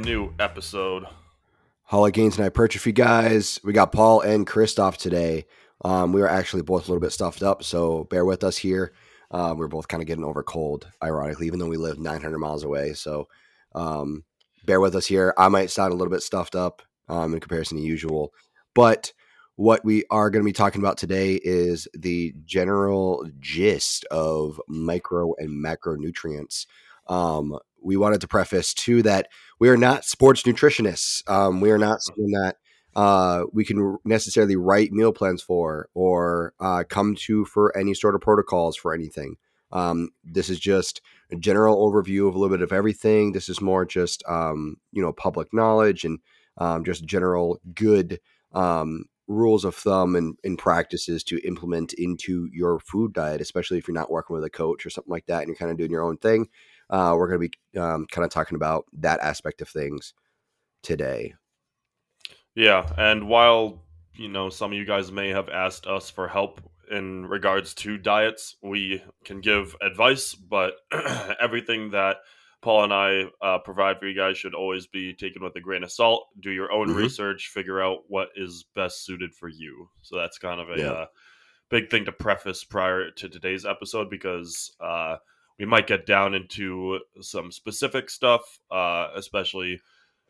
brand new episode. Holly Gaines and hypertrophy guys. We got Paul and Christoph today. Um, we were actually both a little bit stuffed up, so bear with us here. Um, we are both kind of getting over cold, ironically, even though we live 900 miles away. So um, bear with us here. I might sound a little bit stuffed up um, in comparison to usual, but what we are going to be talking about today is the general gist of micro and macronutrients. Um, we wanted to preface too that we are not sports nutritionists. Um, we are not saying that uh, we can necessarily write meal plans for or uh, come to for any sort of protocols for anything. Um, this is just a general overview of a little bit of everything. This is more just um, you know public knowledge and um, just general good um, rules of thumb and, and, practices to implement into your food diet, especially if you're not working with a coach or something like that and you're kind of doing your own thing. Uh, we're going to be um, kind of talking about that aspect of things today. Yeah, and while you know some of you guys may have asked us for help in regards to diets, we can give advice, but everything that Paul and I uh, provide for you guys should always be taken with a grain of salt. Do your own mm-hmm. research, figure out what is best suited for you. So that's kind of a yeah. uh, big thing to preface prior to today's episode because uh, we might get down into some specific stuff, uh, especially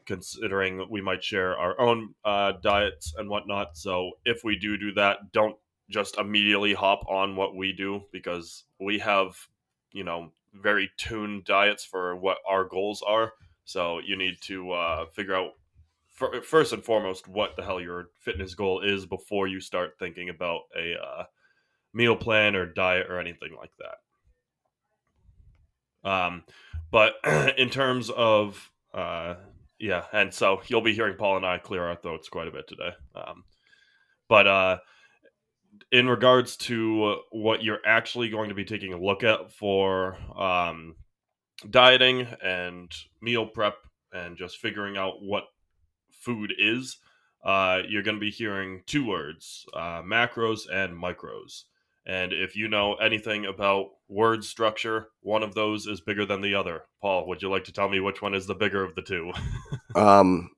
considering we might share our own uh, diets and whatnot. So if we do do that, don't just immediately hop on what we do because we have, you know, very tuned diets for what our goals are. So you need to uh, figure out first and foremost what the hell your fitness goal is before you start thinking about a uh, meal plan or diet or anything like that. Um, but in terms of uh, yeah, and so you'll be hearing Paul and I clear our throats quite a bit today. Um, but uh, in regards to what you're actually going to be taking a look at for um, dieting and meal prep and just figuring out what food is, uh, you're going to be hearing two words uh, macros and micros. And if you know anything about word structure, one of those is bigger than the other. Paul, would you like to tell me which one is the bigger of the two? um,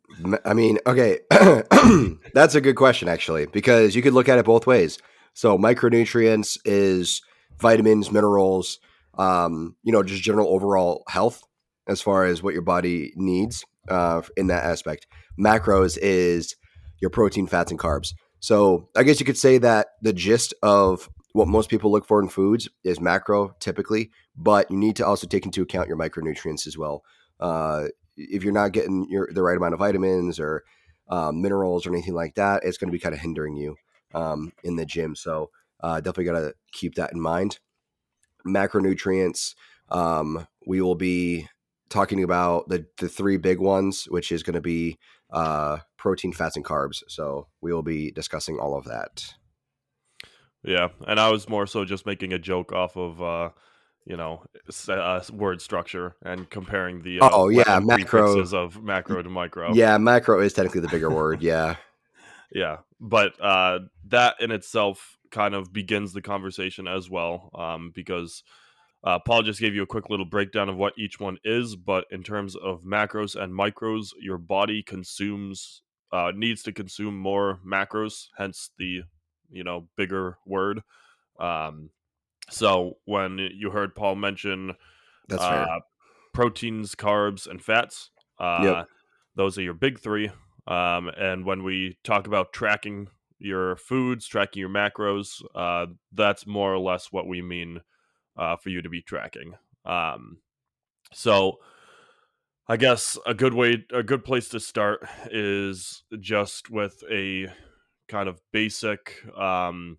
I mean, okay, that's a good question actually, because you could look at it both ways. So micronutrients is vitamins, minerals, um, you know, just general overall health as far as what your body needs uh, in that aspect. Macros is your protein, fats, and carbs. So I guess you could say that the gist of what most people look for in foods is macro typically, but you need to also take into account your micronutrients as well. Uh, if you're not getting your, the right amount of vitamins or um, minerals or anything like that, it's going to be kind of hindering you um, in the gym. So uh, definitely got to keep that in mind. Macronutrients, um, we will be talking about the, the three big ones, which is going to be uh, protein, fats, and carbs. So we will be discussing all of that. Yeah, and I was more so just making a joke off of uh, you know uh, word structure and comparing the uh, oh yeah macro of macro to micro. Yeah, macro is technically the bigger word. Yeah, yeah, but uh, that in itself kind of begins the conversation as well, um, because. Uh, Paul just gave you a quick little breakdown of what each one is, but in terms of macros and micros, your body consumes uh, needs to consume more macros, hence the you know bigger word. Um, so when you heard Paul mention that's uh, fair. proteins, carbs, and fats, uh, yep. those are your big three. Um, and when we talk about tracking your foods, tracking your macros, uh, that's more or less what we mean uh, for you to be tracking. Um, so I guess a good way, a good place to start is just with a kind of basic um,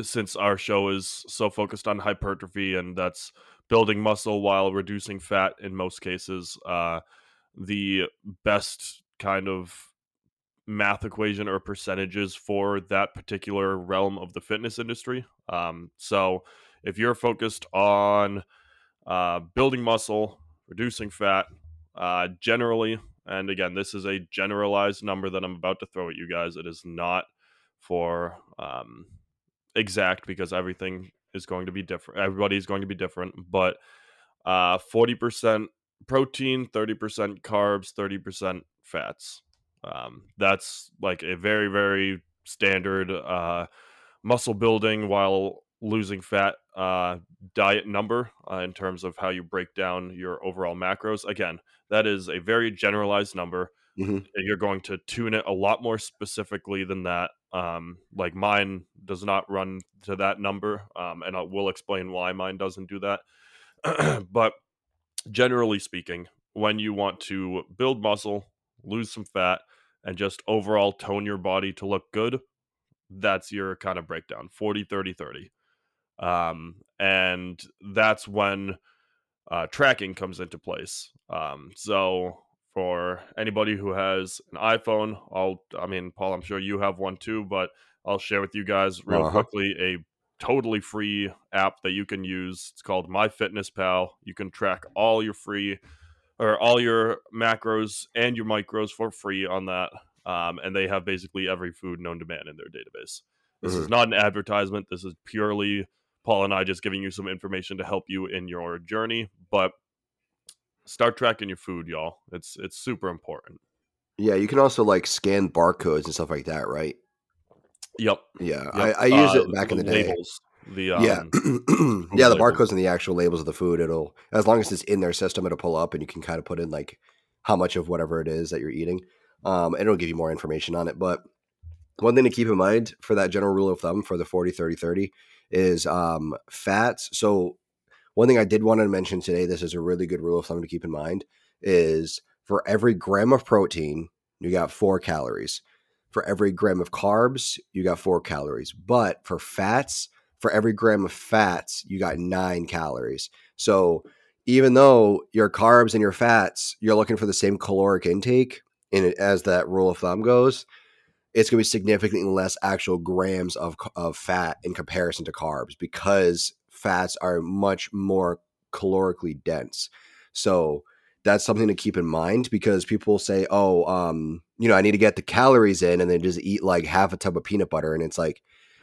since our show is so focused on hypertrophy and that's building muscle while reducing fat in most cases uh, the best kind of math equation or percentages for that particular realm of the fitness industry. Um, so if you're focused on uh, building muscle reducing fat uh, generally and again, this is a generalized number that I'm about to throw at you guys. It is not for um, exact because everything is going to be different. Everybody is going to be different, but uh, 40% protein, 30% carbs, 30% fats. Um, that's like a very, very standard uh, muscle building while losing fat uh, diet number uh, in terms of how you break down your overall macros. Again, that is a very generalized number. Mm-hmm. You're going to tune it a lot more specifically than that. Um, like mine does not run to that number, um, and I will explain why mine doesn't do that. but generally speaking, when you want to build muscle, lose some fat, and just overall tone your body to look good, that's your kind of breakdown 40, 30, 30. Um, and that's when uh, tracking comes into place. Um, so for anybody who has an iPhone, I'll, I mean, Paul, I'm sure you have one too, but I'll share with you guys real Uh-huh. quickly a totally free app that you can use. It's called MyFitnessPal. You can track all your free or all your macros and your micros for free on that. Um, and they have basically every food known to man in their database. This is not an advertisement. This is purely Paul and I just giving you some information to help you in your journey. But start tracking your food, y'all. It's it's super important. Yeah, you can also like scan barcodes and stuff like that, right? Yep. Yeah, yep. I, I used Uh, it back in the day. labels. The um, yeah, yeah, the labels. barcodes and the actual labels of the food. It'll as long as it's in their system, it'll pull up, and you can kind of put in like how much of whatever it is that you're eating, um, and it'll give you more information on it. But one thing to keep in mind for that general rule of thumb for the 40 30 30 is um, fats. So one thing I did want to mention today, this is a really good rule of thumb to keep in mind, is for every gram of protein, you got four calories. For every gram of carbs, you got four calories. But for fats, for every gram of fats, you got nine calories. So even though your carbs and your fats, you're looking for the same caloric intake, in as that rule of thumb goes, it's going to be significantly less actual grams of, of fat in comparison to carbs because fats are much more calorically dense. So that's something to keep in mind because people will say, oh, um, you know, I need to get the calories in and then just eat like half a tub of peanut butter. And it's like,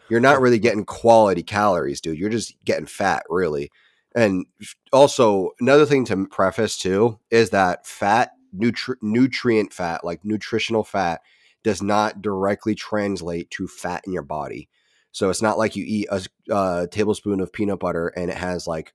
you're not really getting quality calories, dude. You're just getting fat, really. And also, another thing to preface too is that fat, nutri- nutrient fat, like nutritional fat, does not directly translate to fat in your body. So it's not like you eat a, a uh, tablespoon of peanut butter and it has like,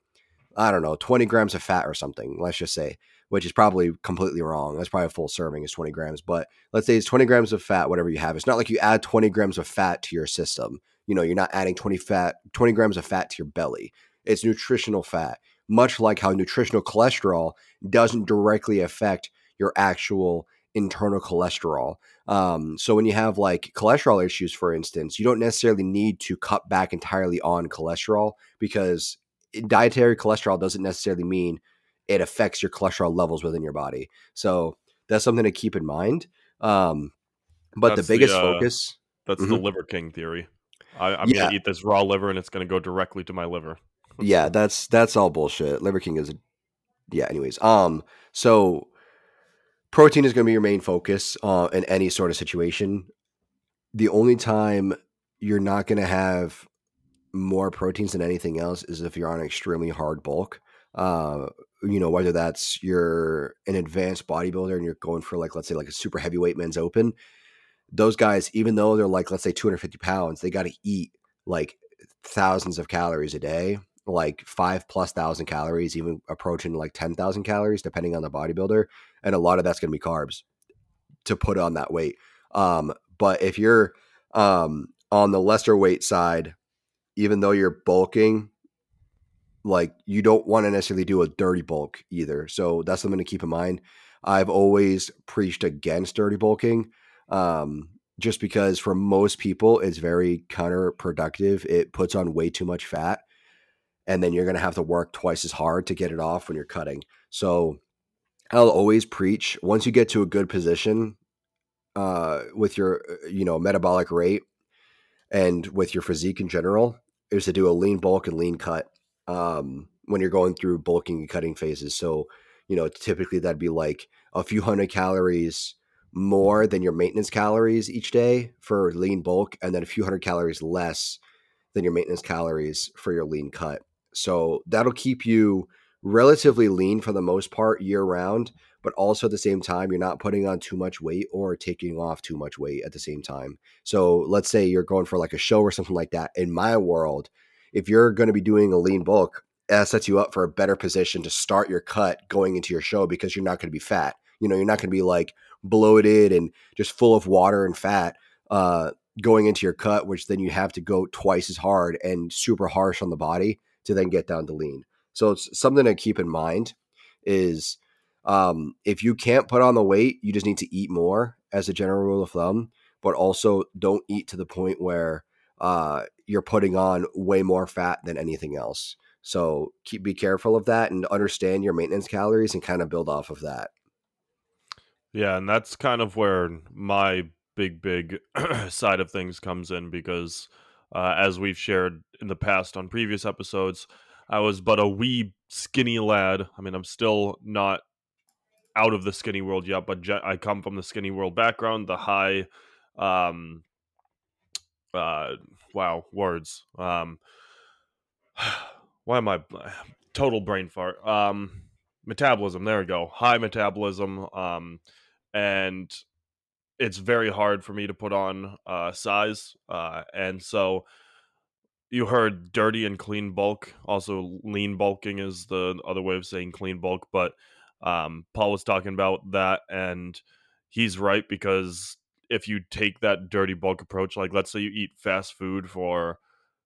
I don't know, 20 grams of fat or something, let's just say, which is probably completely wrong. That's probably a full serving is 20 grams. But let's say it's 20 grams of fat, whatever you have. It's not like you add 20 grams of fat to your system. You know, you're not adding 20 fat, 20 grams of fat to your belly. It's nutritional fat, much like how nutritional cholesterol doesn't directly affect your actual internal cholesterol. Um, so when you have like cholesterol issues, for instance, you don't necessarily need to cut back entirely on cholesterol because dietary cholesterol doesn't necessarily mean it affects your cholesterol levels within your body. So that's something to keep in mind. Um, but That's the the, biggest uh, focus, That's the Mhm. Liver King theory. I, I'm Yeah. gonna eat this raw liver and it's gonna go directly to my liver. yeah, that's that's all bullshit. Liver King is, yeah. Anyways, um, so protein is going to be your main focus uh, in any sort of situation. The only time you're not going to have more proteins than anything else is if you're on an extremely hard bulk. Uh, you know, whether that's you're an advanced bodybuilder and you're going for like, let's say, like a super heavyweight men's open. Those guys, even though they're like, let's say, 250 pounds, they got to eat like thousands of calories a day, like five plus thousand calories, even approaching like 10,000 calories, depending on the bodybuilder. And a lot of that's going to be carbs to put on that weight. Um, but if you're um, on the lesser weight side, even though you're bulking, like you don't want to necessarily do a dirty bulk either. So that's something to keep in mind. I've always preached against dirty bulking, um, just because for most people it's very counterproductive. It puts on way too much fat, and then you're going to have to work twice as hard to get it off when you're cutting. So I'll always preach once you get to a good position uh, with your uh, you know metabolic rate and with your physique in general is to do a lean bulk and lean cut um, when you're going through bulking and cutting phases. So, you know, typically that'd be like a few hundred calories more than your maintenance calories each day for lean bulk, and then a few hundred calories less than your maintenance calories for your lean cut. So that'll keep you relatively lean for the most part year round, but also at the same time, you're not putting on too much weight or taking off too much weight at the same time. So let's say you're going for like a show or something like that. In my world, if you're going to be doing a lean bulk, that sets you up for a better position to start your cut going into your show because you're not going to be fat. You know, you're not going to be like bloated and just full of water and fat uh, going into your cut, which then you have to go twice as hard and super harsh on the body to then get down to lean. So it's something to keep in mind is um, if you can't put on the weight, you just need to eat more as a general rule of thumb, but also don't eat to the point where uh, you're putting on way more fat than anything else. So keep be careful of that and understand your maintenance calories and kind of build off of that. Yeah, and that's kind of where my big big side of things comes in because uh, as we've shared in the past on previous episodes, I was but a wee skinny lad. I mean, I'm still not out of the skinny world yet, but I come from the skinny world background, the high um uh wow, words. Um why am I total brain fart? Um metabolism, there we go. High metabolism um and it's very hard for me to put on uh size uh and so you heard dirty and clean bulk. Also, lean bulking is the other way of saying clean bulk. But um, Paul was talking about that, and he's right because if you take that dirty bulk approach, like let's say you eat fast food for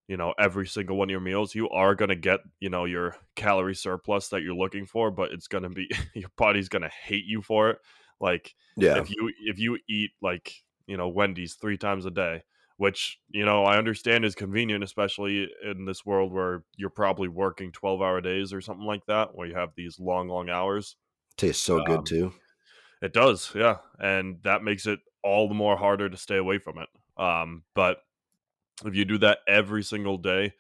you know every single one of your meals you are going to get you know your calorie surplus that you're looking for but it's going to be your body's going to hate you for it like yeah if you if you eat like you know wendy's three times a day which you know I understand is convenient, especially in this world where you're probably working twelve hour days or something like that, where you have these long, long hours. Tastes so um, good too. It does, yeah, and that makes it all the more harder to stay away from it. Um, but if you do that every single day,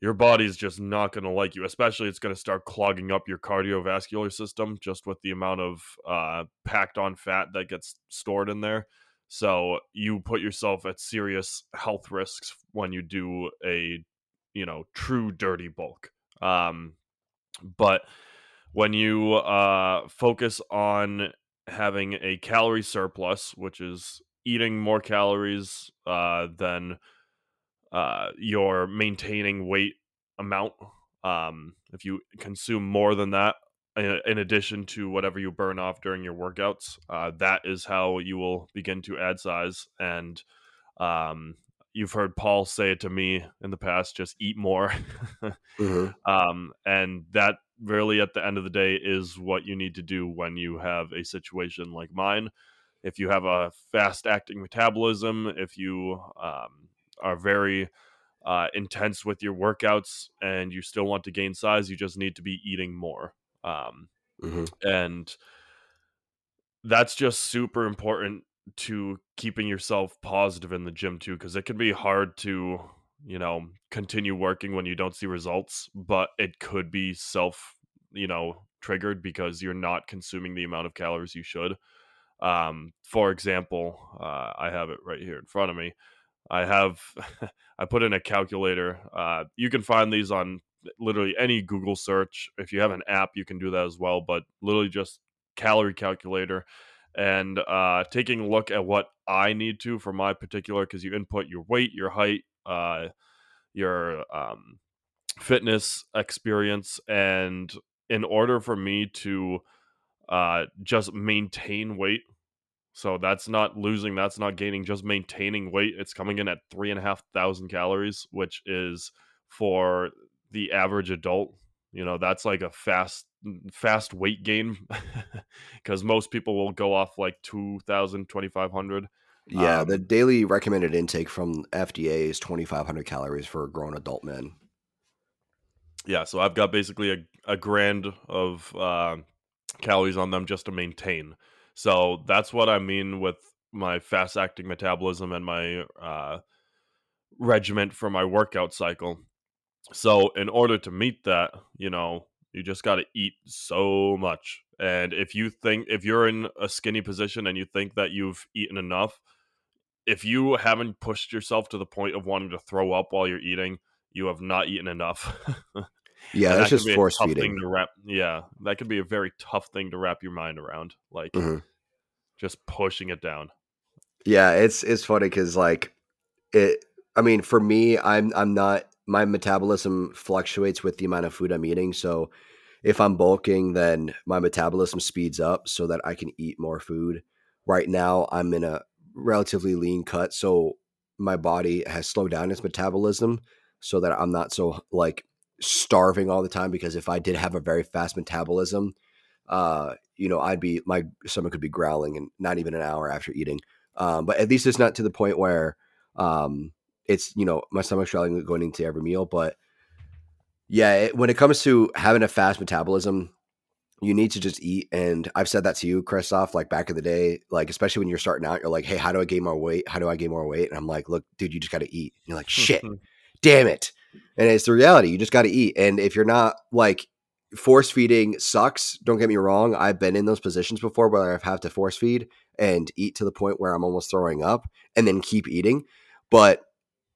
your body's just not going to like you. Especially, it's going to start clogging up your cardiovascular system just with the amount of uh, packed on fat that gets stored in there. So you put yourself at serious health risks when you do a, you know, true dirty bulk. Um, but when you uh, focus on having a calorie surplus, which is eating more calories uh, than uh, your maintaining weight amount, um, if you consume more than that, in addition to whatever you burn off during your workouts. Uh, that is how you will begin to add size. And um, you've heard Paul say it to me in the past just eat more. mm-hmm. um, and that really, at the end of the day, is what you need to do when you have a situation like mine. If you have a fast acting metabolism, if you um, are very uh, intense with your workouts and you still want to gain size, you just need to be eating more. Um, mm-hmm. And that's just super important to keeping yourself positive in the gym too, because it can be hard to, you know, continue working when you don't see results, but it could be self, you know, triggered because you're not consuming the amount of calories you should. Um, for example, uh, I have it right here in front of me. I have I put in a calculator. Uh, you can find these on literally any Google search. If you have an app, you can do that as well. But literally just calorie calculator and uh, taking a look at what I need to for my particular because you input your weight, your height, uh, your um, fitness experience, and in order for me to uh, just maintain weight. So that's not losing, that's not gaining, just maintaining weight. It's coming in at three and a half thousand calories, which is for the average adult you know that's like a fast fast weight gain because most people will go off like 2000 2500 yeah um, the daily recommended intake from fda is 2500 calories for a grown adult men yeah so i've got basically a, a grand of uh, calories on them just to maintain so that's what i mean with my fast acting metabolism and my uh, regiment for my workout cycle so, in order to meet that, you know, you just got to eat so much. And if you think, if you're in a skinny position and you think that you've eaten enough, if you haven't pushed yourself to the point of wanting to throw up while you're eating, you have not eaten enough. Yeah, and that's that just force feeding. wrap. Yeah, that could be a very tough thing to wrap your mind around. Like Mhm. just pushing it down. Yeah, it's it's funny because like it. I mean, for me, I'm I'm not. My metabolism fluctuates with the amount of food I'm eating. So if I'm bulking, then my metabolism speeds up so that I can eat more food. Right now, I'm in a relatively lean cut, so my body has slowed down its metabolism so that I'm not so like starving all the time. Because if I did have a very fast metabolism, uh, you know, I'd be my stomach could be growling and not even an hour after eating. Um, but at least it's not to the point where um, it's you know my stomach's growling going into every meal. But yeah, it, when it comes to having a fast metabolism, you need to just eat. And I've said that to you, Christoph, like back in the day, like especially when you're starting out, you're like, hey, how do I gain more weight? How do I gain more weight? And I'm like, look, dude, you just got to eat. And you're like, shit, damn it. And it's the reality. You just got to eat. And if you're not like force feeding sucks, don't get me wrong. I've been in those positions before where I've had to force feed and eat to the point where I'm almost throwing up and then keep eating. But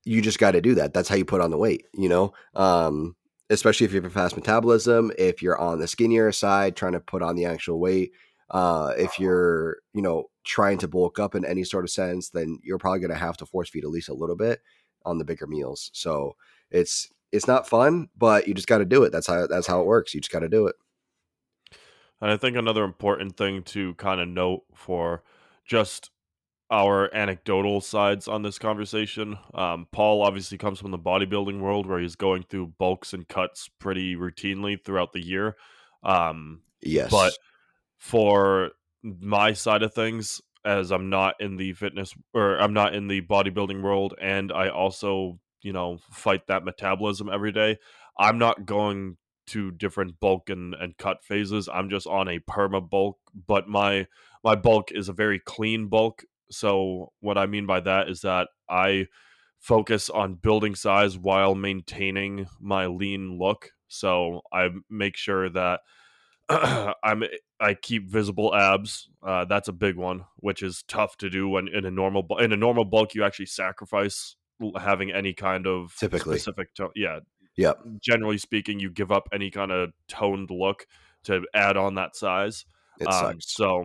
you just got to do that. That's how you put on the weight, you know? Um, especially if you have a fast metabolism, if you're on the skinnier side, trying to put on the actual weight. Uh, if you're, you know, trying to bulk up in any sort of sense, then you're probably going to have to force feed at least a little bit on the bigger meals. So it's it's not fun, but you just got to do it. That's how that's how it works. You just got to do it. And I think another important thing to kind of note for just our anecdotal sides on this conversation. Um, Paul obviously comes from the bodybuilding world where he's going through bulks and cuts pretty routinely throughout the year. Um, Yes. but for my side of things, as I'm not in the fitness or I'm not in the bodybuilding world, and I also, you know, fight that metabolism every day, I'm not going to different bulk and, and cut phases. I'm just on a perma bulk, but my my bulk is a very clean bulk. So what I mean by that is that I focus on building size while maintaining my lean look. So I make sure that I'm I keep visible abs. Uh, that's a big one, which is tough to do when in a normal in a normal bulk you actually sacrifice having any kind of Typically. specific to- yeah Yep. generally speaking you give up any kind of toned look to add on that size It um, sucks. so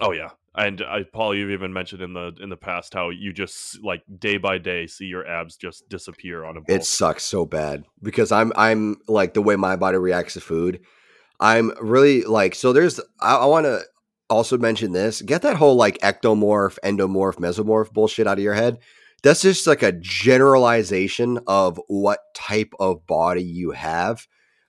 oh yeah and I, paul you've even mentioned in the in the past how you just like day by day see your abs just disappear on a bulk. It sucks so bad because I'm I'm like the way my body reacts to food. I'm really like so. There's I, I want to also mention this. Get that whole like ectomorph, endomorph, mesomorph bullshit out of your head. That's just like a generalization of what type of body you have.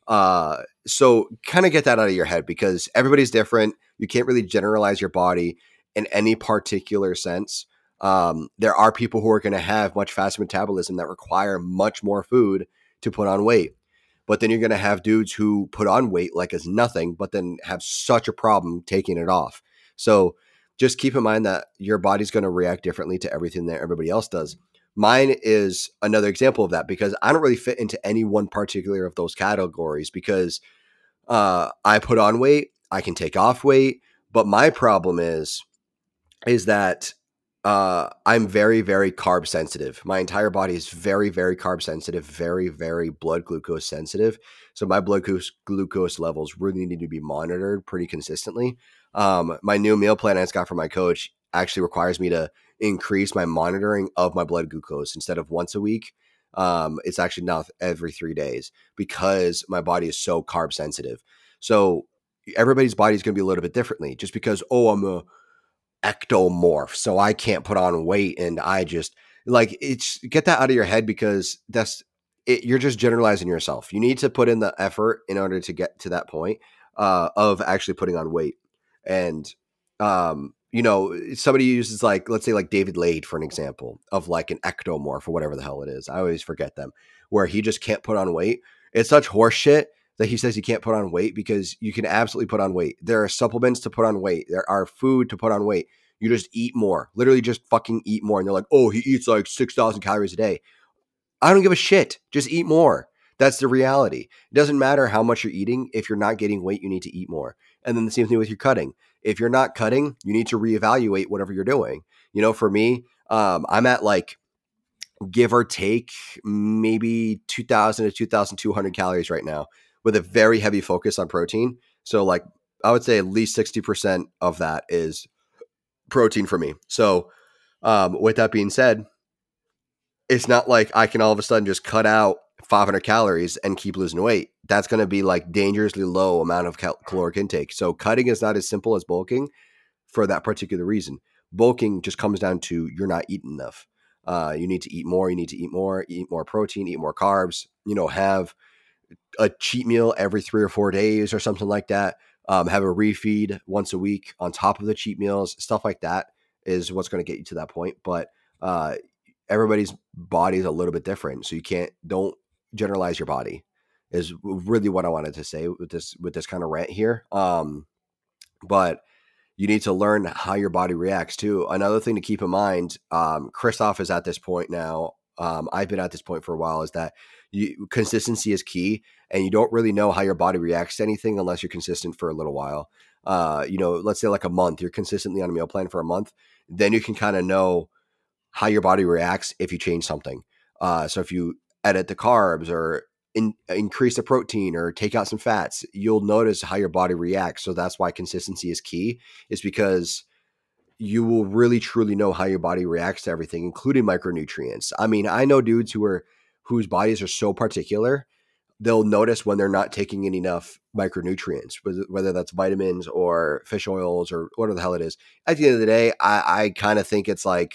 Uh, so kind of get that out of your head because everybody's different. You can't really generalize your body in any particular sense. Um, there are people who are going to have much faster metabolism that require much more food to put on weight. But then you're going to have dudes who put on weight like as nothing, but then have such a problem taking it off. So just keep in mind that your body's going to react differently to everything that everybody else does. Mine is another example of that because I don't really fit into any one particular of those categories because uh, I put on weight, I can take off weight, but my problem is is that uh, I'm very, very carb sensitive. My entire body is very, very carb sensitive, very, very blood glucose sensitive. So my blood glucose, glucose levels really need to be monitored pretty consistently. Um, my new meal plan I just got from my coach actually requires me to increase my monitoring of my blood glucose instead of once a week. Um, it's actually now every three days because my body is so carb sensitive. So everybody's body is going to be a little bit differently. Just because oh I'm a ectomorph, so I can't put on weight, and I just like it's get that out of your head because that's it, you're just generalizing yourself. You need to put in the effort in order to get to that point uh, of actually putting on weight. And um, you know, somebody uses like let's say like David Laid for an example of like an ectomorph or whatever the hell it is. I always forget them where he just can't put on weight. It's such horseshit that he says he can't put on weight because you can absolutely put on weight. There are supplements to put on weight. There are food to put on weight. You just eat more. Literally just fucking eat more. And they're like, oh, he eats like 6,000 calories a day. I don't give a shit. Just eat more. That's the reality. It doesn't matter how much you're eating. If you're not getting weight, you need to eat more. And then the same thing with your cutting. If you're not cutting, you need to reevaluate whatever you're doing. You know, for me, um, I'm at like give or take maybe 2000 to 2200 calories right now with a very heavy focus on protein. So like I would say at least 60% of that is protein for me. So um, with that being said, it's not like I can all of a sudden just cut out 500 calories and keep losing weight. That's going to be like dangerously low amount of cal- caloric intake. So cutting is not as simple as bulking for that particular reason. Bulking just comes down to you're not eating enough. Uh, you need to eat more. You need to eat more. Eat more protein. Eat more carbs. You know, have a cheat meal every three or four days or something like that. Um, have a refeed once a week on top of the cheat meals. Stuff like that is what's going to get you to that point. But uh, everybody's body is a little bit different, so you can't don't generalize your body. Is really what I wanted to say with this with this kind of rant here. Um, but you need to learn how your body reacts too. Another thing to keep in mind, um, Christoph is at this point now. Um, I've been at this point for a while. Is that you, consistency is key, and you don't really know how your body reacts to anything unless you're consistent for a little while. Uh, you know, let's say like a month, you're consistently on a meal plan for a month, then you can kind of know how your body reacts if you change something. Uh, so if you edit the carbs or in, increase the protein or take out some fats, you'll notice how your body reacts. So that's why consistency is key, is because you will really truly know how your body reacts to everything, including micronutrients. I mean, I know dudes who are whose bodies are so particular, they'll notice when they're not taking in enough micronutrients, whether that's vitamins or fish oils or whatever the hell it is. At the end of the day, I, I kind of think it's like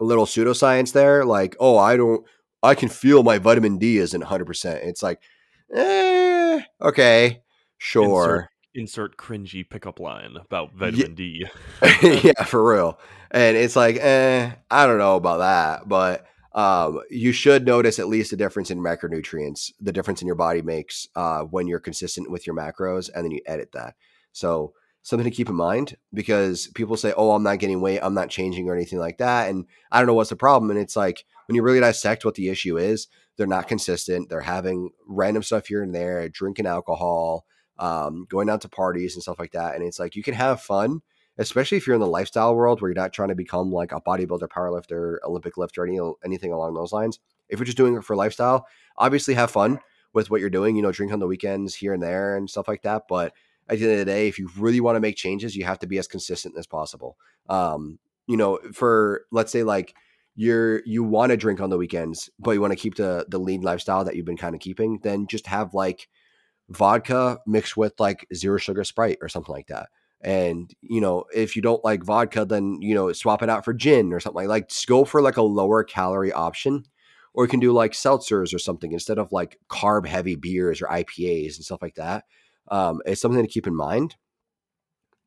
a little pseudoscience there. Like, oh, I don't I can feel my vitamin D isn't 100%. It's like, eh, okay, sure. Insert, insert cringy pickup line about vitamin yeah. D. yeah, for real. And it's like, eh, I don't know about that, but um, you should notice at least a difference in macronutrients, the difference in your body makes uh, when you're consistent with your macros, and then you edit that. So something to keep in mind because people say, "Oh, I'm not getting weight, I'm not changing or anything like that," and I don't know what's the problem. And it's like when you really dissect what the issue is, they're not consistent. They're having random stuff here and there, drinking alcohol, um, going out to parties and stuff like that. And it's like you can have fun, especially if you're in the lifestyle world where you're not trying to become like a bodybuilder, powerlifter, Olympic lifter, any anything along those lines. If you're just doing it for lifestyle, obviously have fun with what you're doing. You know, drink on the weekends here and there and stuff like that. But at the end of the day, if you really want to make changes, you have to be as consistent as possible. Um, you know, for let's say like you're you want to drink on the weekends, but you want to keep the the lean lifestyle that you've been kind of keeping, then just have like vodka mixed with like zero sugar Sprite or something like that. And you know, if you don't like vodka, then you know swap it out for gin or something like like go for like a lower calorie option, or you can do like seltzers or something instead of like carb heavy beers or IPAs and stuff like that. Um, it's something to keep in mind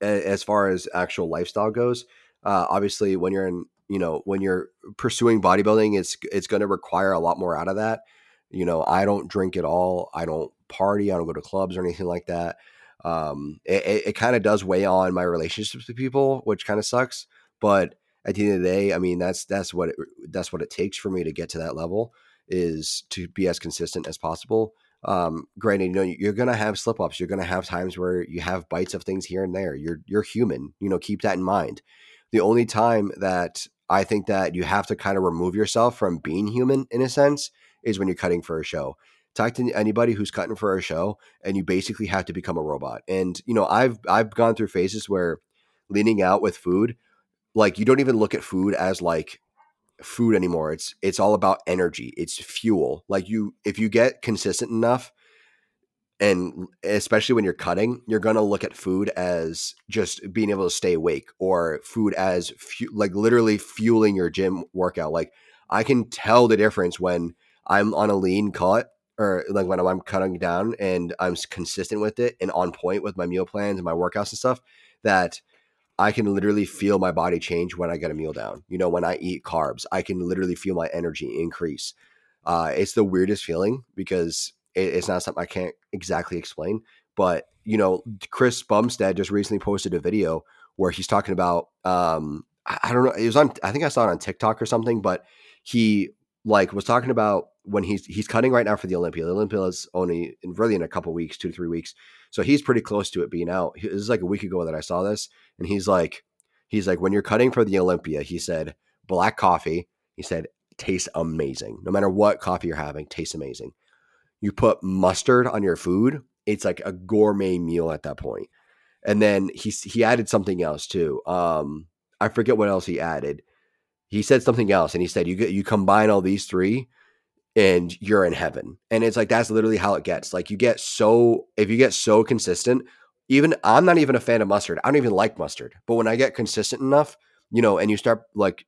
as far as actual lifestyle goes. Uh, obviously, when you're in you know when you're pursuing bodybuilding it's it's going to require a lot more out of that. You know i don't drink at all. I don't party. I don't go to clubs or anything like that. Um, it, it, it kind of does weigh on my relationships with people which kind of sucks but at the end of the day i mean that's that's what it, that's what it takes for me to get to that level is to be as consistent as possible um, granted, you know, you're gonna have slip ups. You're gonna have times where you have bites of things here and there. You're you're human. You know, keep that in mind. The only time that I think that you have to kind of remove yourself from being human in a sense is when you're cutting for a show. Talk to anybody who's cutting for a show and you basically have to become a robot. And you know, I've I've gone through phases where leaning out with food, like you don't even look at food as like food anymore. It's it's all about energy. It's fuel. Like you if you get consistent enough and especially when you're cutting you're going to look at food as just being able to stay awake or food as fu- like literally fueling your gym workout like i can tell the difference when i'm on a lean cut or like when i'm cutting down and i'm consistent with it and on point with my meal plans and my workouts and stuff that i can literally feel my body change when i get a meal down you know when i eat carbs i can literally feel my energy increase uh, it's the weirdest feeling because it, it's not something I can't exactly explain. But you know, Chris Bumstead just recently posted a video where he's talking about um, I, I don't know, it was on I think I saw it on TikTok or something, but he like was talking about when he's he's cutting right now for the Olympia. The Olympia is only in really in a couple weeks, two to three weeks. So he's pretty close to it being out. This is like a week ago that I saw this, and he's like, he's like, when you're cutting for the Olympia, he said black coffee. He said tastes amazing. No matter what coffee you're having, tastes amazing. You put mustard on your food, it's like a gourmet meal at that point. And then he he added something else too. Um, I forget what else he added. He said something else, and he said you get you combine all these three, and you're in heaven. And it's like that's literally how it gets. Like you get so if you get so consistent, even I'm not even a fan of mustard. I don't even like mustard. But when I get consistent enough, you know, and you start like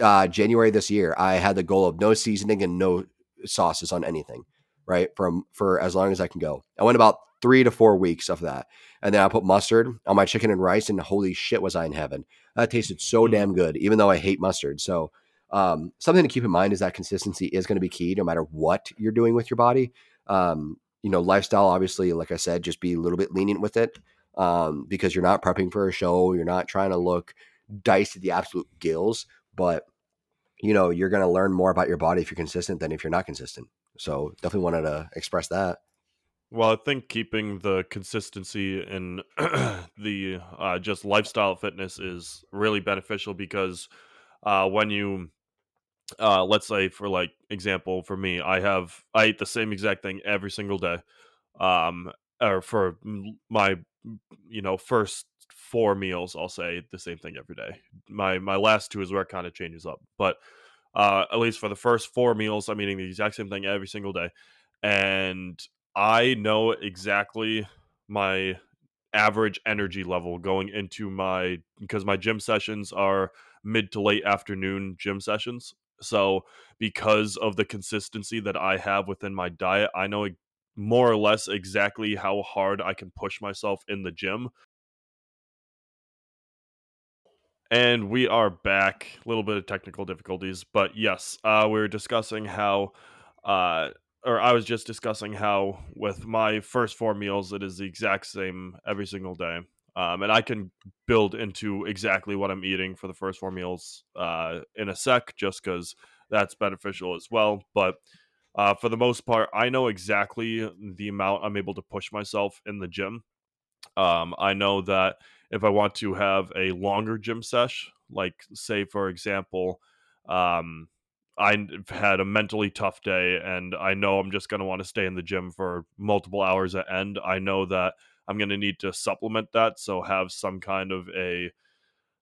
uh, January this year, I had the goal of no seasoning and no sauces on anything, right? From for as long as I can go. I went about three to four weeks of that, and then I put mustard on my chicken and rice, and holy shit, was I in heaven! That tasted so mm. damn good, even though I hate mustard. So um, something to keep in mind is that consistency is going to be key, no matter what you're doing with your body. Um, you know, lifestyle, obviously, like I said, just be a little bit lenient with it um, because you're not prepping for a show, you're not trying to look diced to the absolute gills, but you know, you're going to learn more about your body if you're consistent than if you're not consistent. So definitely wanted to express that. Well, I think keeping the consistency in the uh, just lifestyle fitness is really beneficial because uh, when you, uh, let's say for like example, for me, I have I eat the same exact thing every single day, um, or for my you know first four meals, I'll say the same thing every day. My my last two is where it kind of changes up, but uh, at least for the first four meals, I'm eating the exact same thing every single day, and I know exactly my average energy level going into my because my gym sessions are mid to late afternoon gym sessions. So because of the consistency that I have within my diet, I know more or less exactly how hard I can push myself in the gym and we are back. A little bit of technical difficulties, but yes, uh, we are discussing how, uh, or I was just discussing how with my first four meals, it is the exact same every single day. Um, and I can build into exactly what I'm eating for the first four meals uh, in a sec, just because that's beneficial as well. But uh, for the most part, I know exactly the amount I'm able to push myself in the gym. Um, I know that if I want to have a longer gym sesh, like say for example, um, I've had a mentally tough day and I know I'm just going to want to stay in the gym for multiple hours at end. I know that I'm going to need to supplement that, so have some kind of a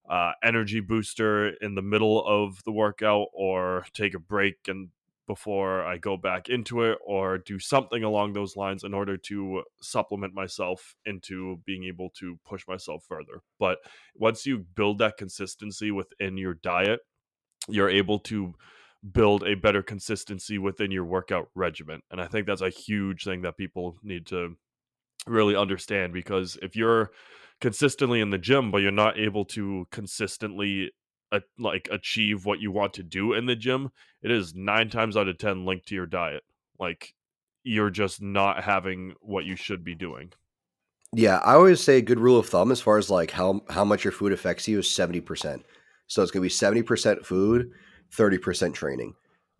uh, energy booster in the middle of the workout or take a break and before I go back into it or do something along those lines in order to supplement myself into being able to push myself further. But once you build that consistency within your diet, you're able to build a better consistency within your workout regimen. And I think that's a huge thing that people need to really understand because if you're consistently in the gym but you're not able to consistently a, like achieve what you want to do in the gym, it is nine times out of ten linked to your diet. Like you're just not having what you should be doing. Yeah, I always say a good rule of thumb as far as like how how much your food affects you is seventy percent. So it's gonna be seventy percent food, thirty percent training.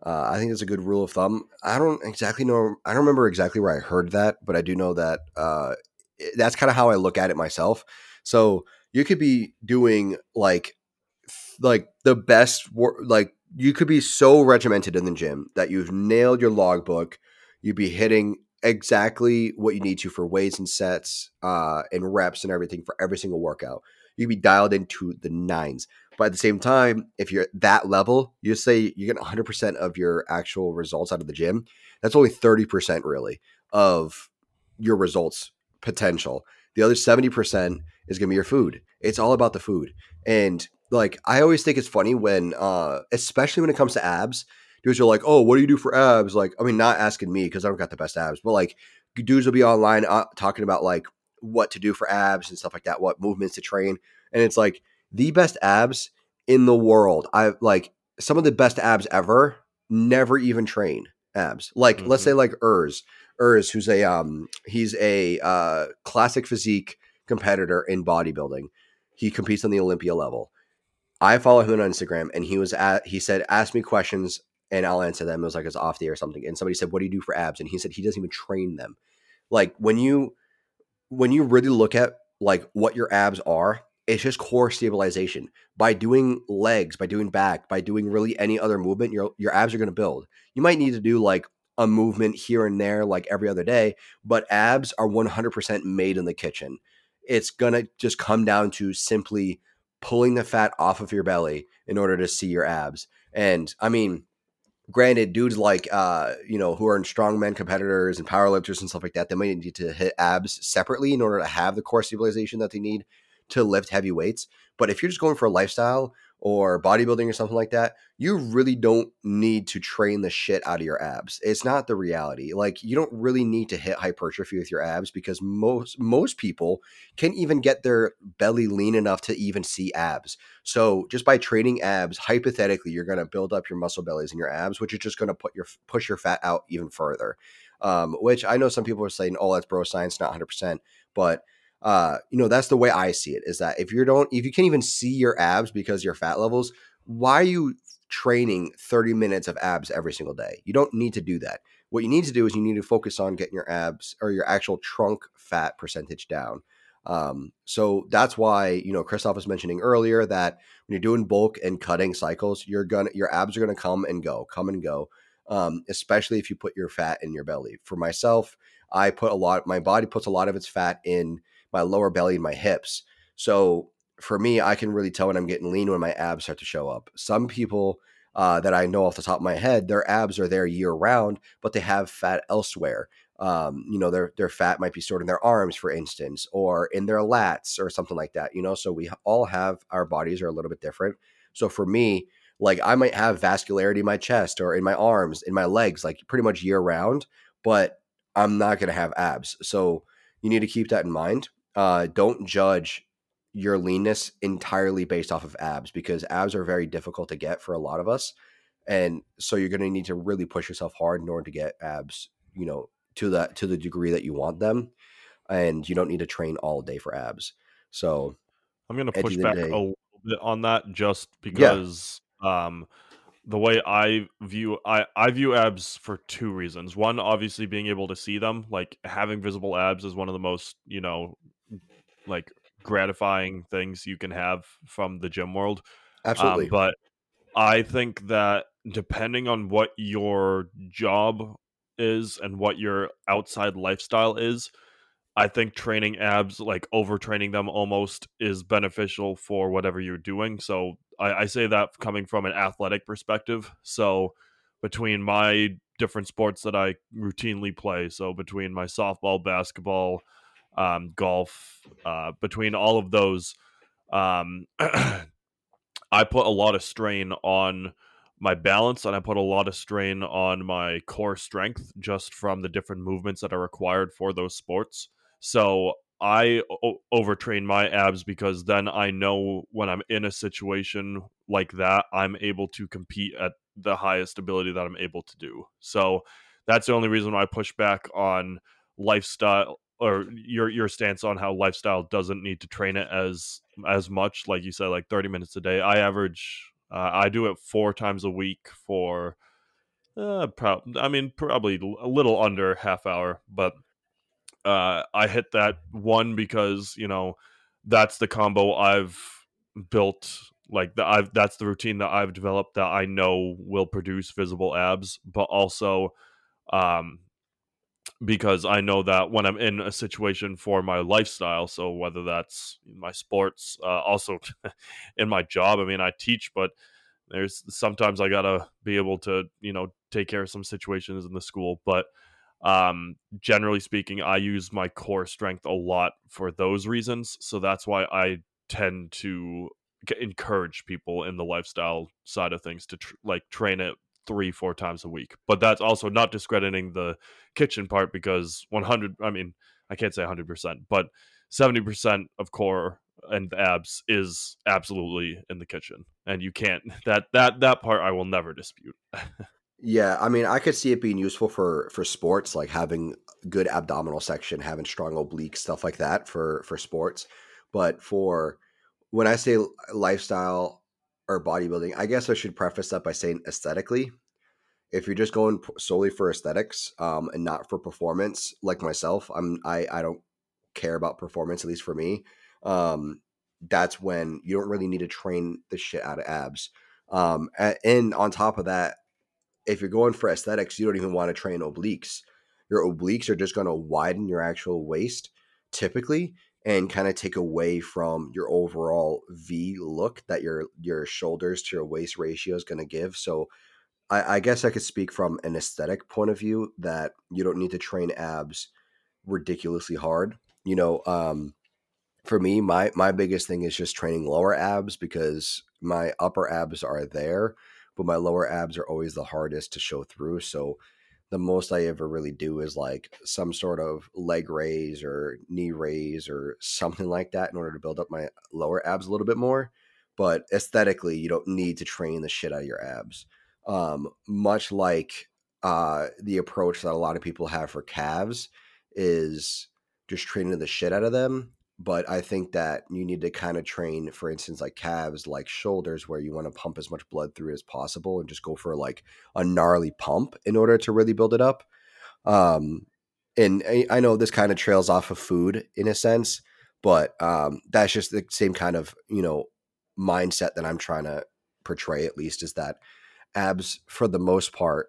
Uh, I think that's a good rule of thumb. I don't exactly know. I don't remember exactly where I heard that, but I do know that uh, that's kind of how I look at it myself. So you could be doing like like the best work. like you could be so regimented in the gym that you've nailed your logbook you'd be hitting exactly what you need to for weights and sets uh, and reps and everything for every single workout you'd be dialed into the nines but at the same time if you're at that level you say you get 100% of your actual results out of the gym that's only 30% really of your results potential. The other 70% is going to be your food. It's all about the food. And like I always think it's funny when, uh, especially when it comes to abs, dudes are like, "Oh, what do you do for abs?" Like, I mean, not asking me because I don't got the best abs, but like dudes will be online uh, talking about like what to do for abs and stuff like that, what movements to train, and it's like the best abs in the world. I like some of the best abs ever. Never even train abs. Like, mm-hmm. let's say like Urs, Urs, who's a um, he's a uh, classic physique competitor in bodybuilding. He competes on the Olympia level I follow him on Instagram, and he was at he said, "Ask me questions." And I'll answer them. It was like it's off the air or something. And somebody said, "What do you do for abs?" And he said he doesn't even train them. Like when you when you really look at like what your abs are, it's just core stabilization. By doing legs, by doing back, by doing really any other movement, your your abs are going to build. You might need to do like a movement here and there like every other day, but abs are 100% made in the kitchen. It's going to just come down to simply pulling the fat off of your belly in order to see your abs. And I mean, granted, dudes like uh, you know, who are in strongman competitors and powerlifters and stuff like that, they might need to hit abs separately in order to have the core stabilization that they need to lift heavy weights. But if you're just going for a lifestyle or bodybuilding or something like that, you really don't need to train the shit out of your abs. It's not the reality. Like you don't really need to hit hypertrophy with your abs because most most people can even get their belly lean enough to even see abs. So just by training abs, hypothetically, you're going to build up your muscle bellies and your abs, which is just going to put your push your fat out even further. Um, which I know some people are saying, "Oh, that's bro science, not 100." percent But uh, you know, that's the way I see it is that if you don't, if you can't even see your abs because your fat levels, why are you training 30 minutes of abs every single day? You don't need to do that. What you need to do is you need to focus on getting your abs or your actual trunk fat percentage down. Um, so that's why, you know, Christoph was mentioning earlier that when you're doing bulk and cutting cycles, you're gonna, your abs are going to come and go, come and go. Um, especially if you put your fat in your belly. For myself, I put a lot, my body puts a lot of its fat in my lower belly and my hips. So for me, I can really tell when I'm getting lean when my abs start to show up. Some people uh, that I know off the top of my head, their abs are there year round, but they have fat elsewhere. Um, you know, their their fat might be stored in their arms, for instance, or in their lats or something like that. You know, so we all have our bodies are a little bit different. So for me, like I might have vascularity in my chest or in my arms, in my legs, like pretty much year round, but I'm not to have abs. So you need to keep that in mind uh, don't judge your leanness entirely based off of abs because abs are very difficult to get for a lot of us. And so you're going to need to really push yourself hard in order to get abs, you know, to that to the degree that you want them. And you don't need to train all day for abs. So I'm going to push back day, a little bit on that just because yeah. um the way I view I I view abs for two reasons. One, obviously being able to see them, like having visible abs is one of the most, you know, like gratifying things you can have from the gym world. Um, Absolutely. Um, but I think that depending on what your job is and what your outside lifestyle is, I think training abs, like overtraining them almost, is beneficial for whatever you're doing. So I, I say that coming from an athletic perspective. So between my different sports that I routinely play, so between my softball, basketball, um, golf, uh, between all of those, um, I put a lot of strain on my balance and I put a lot of strain on my core strength just from the different movements that are required for those sports. So I o- overtrain my abs because then I know when I'm in a situation like that, I'm able to compete at the highest ability that I'm able to do. So that's the only reason why I push back on lifestyle or your your stance on how lifestyle doesn't need to train it as as much like you said like 30 minutes a day i average uh, i do it four times a week for uh, pro- i mean probably a little under half hour but uh, i hit that one because you know that's the combo i've built like the, I've that's the routine that I've developed that I know will produce visible abs, but also um, because I know that when I'm in a situation for my lifestyle, so whether that's my sports, uh, also in my job, I mean, I teach, but there's sometimes I gotta be able to, you know, take care of some situations in the school. But um, generally speaking, I use my core strength a lot for those reasons. So that's why I tend to encourage people in the lifestyle side of things to tr- like train it three four times a week but that's also not discrediting the kitchen part because 100 i mean i can't say 100% but 70% of core and abs is absolutely in the kitchen and you can't that that that part i will never dispute yeah i mean i could see it being useful for for sports like having good abdominal section having strong obliques stuff like that for for sports but for when i say lifestyle or bodybuilding, I guess I should preface that by saying aesthetically. If you're just going solely for aesthetics um, and not for performance, like myself, I'm I I don't care about performance at least for me. Um, that's when you don't really need to train the shit out of abs. Um, and on top of that, if you're going for aesthetics, you don't even want to train obliques. Your obliques are just going to widen your actual waist typically and kind of take away from your overall V look that your your shoulders to your waist ratio is going to give. So I, I, guess I could speak from an aesthetic point of view that you don't need to train abs ridiculously hard. You know, um, for me, my my biggest thing is just training lower abs because my upper abs are there, but my lower abs are always the hardest to show through. So the most I ever really do is like some sort of leg raise or knee raise or something like that in order to build up my lower abs a little bit more. But aesthetically, you don't need to train the shit out of your abs. Um, much like uh, the approach that a lot of people have for calves is just training the shit out of them. But I think that you need to kind of train, for instance, like calves, like shoulders, where you want to pump as much blood through as possible and just go for like a gnarly pump in order to really build it up. Um, and I know this kind of trails off of food in a sense, but um, that's just the same kind of you know mindset that I'm trying to portray. At least is that abs for the most part.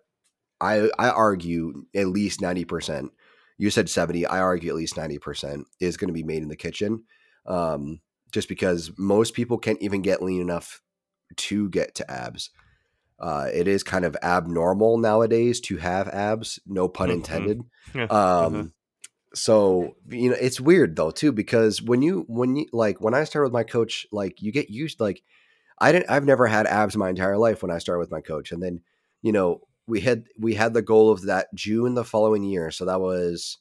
I I argue at least ninety percent you said 70 i argue at least 90% is going to be made in the kitchen um, just because most people can't even get lean enough to get to abs uh, it is kind of abnormal nowadays to have abs no pun mm-hmm. intended um, mm-hmm. so you know it's weird though too because when you when you like when i started with my coach like you get used like i didn't i've never had abs my entire life when i started with my coach and then you know we had we had the goal of that June the following year. So that was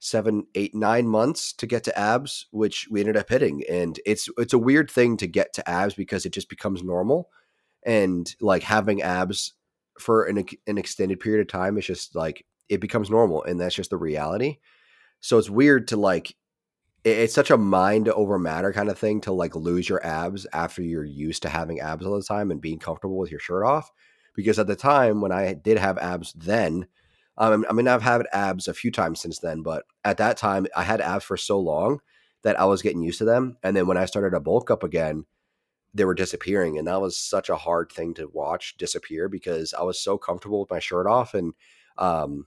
seven, eight, nine months to get to abs, which we ended up hitting. And it's it's a weird thing to get to abs because it just becomes normal. And like having abs for an an extended period of time, it's just like it becomes normal, and that's just the reality. So it's weird to like it's such a mind over matter kind of thing to like lose your abs after you're used to having abs all the time and being comfortable with your shirt off because at the time when I did have abs then, um, I mean, I've had abs a few times since then, but at that time I had abs for so long that I was getting used to them. And then when I started to bulk up again, they were disappearing. And that was such a hard thing to watch disappear because I was so comfortable with my shirt off and, um,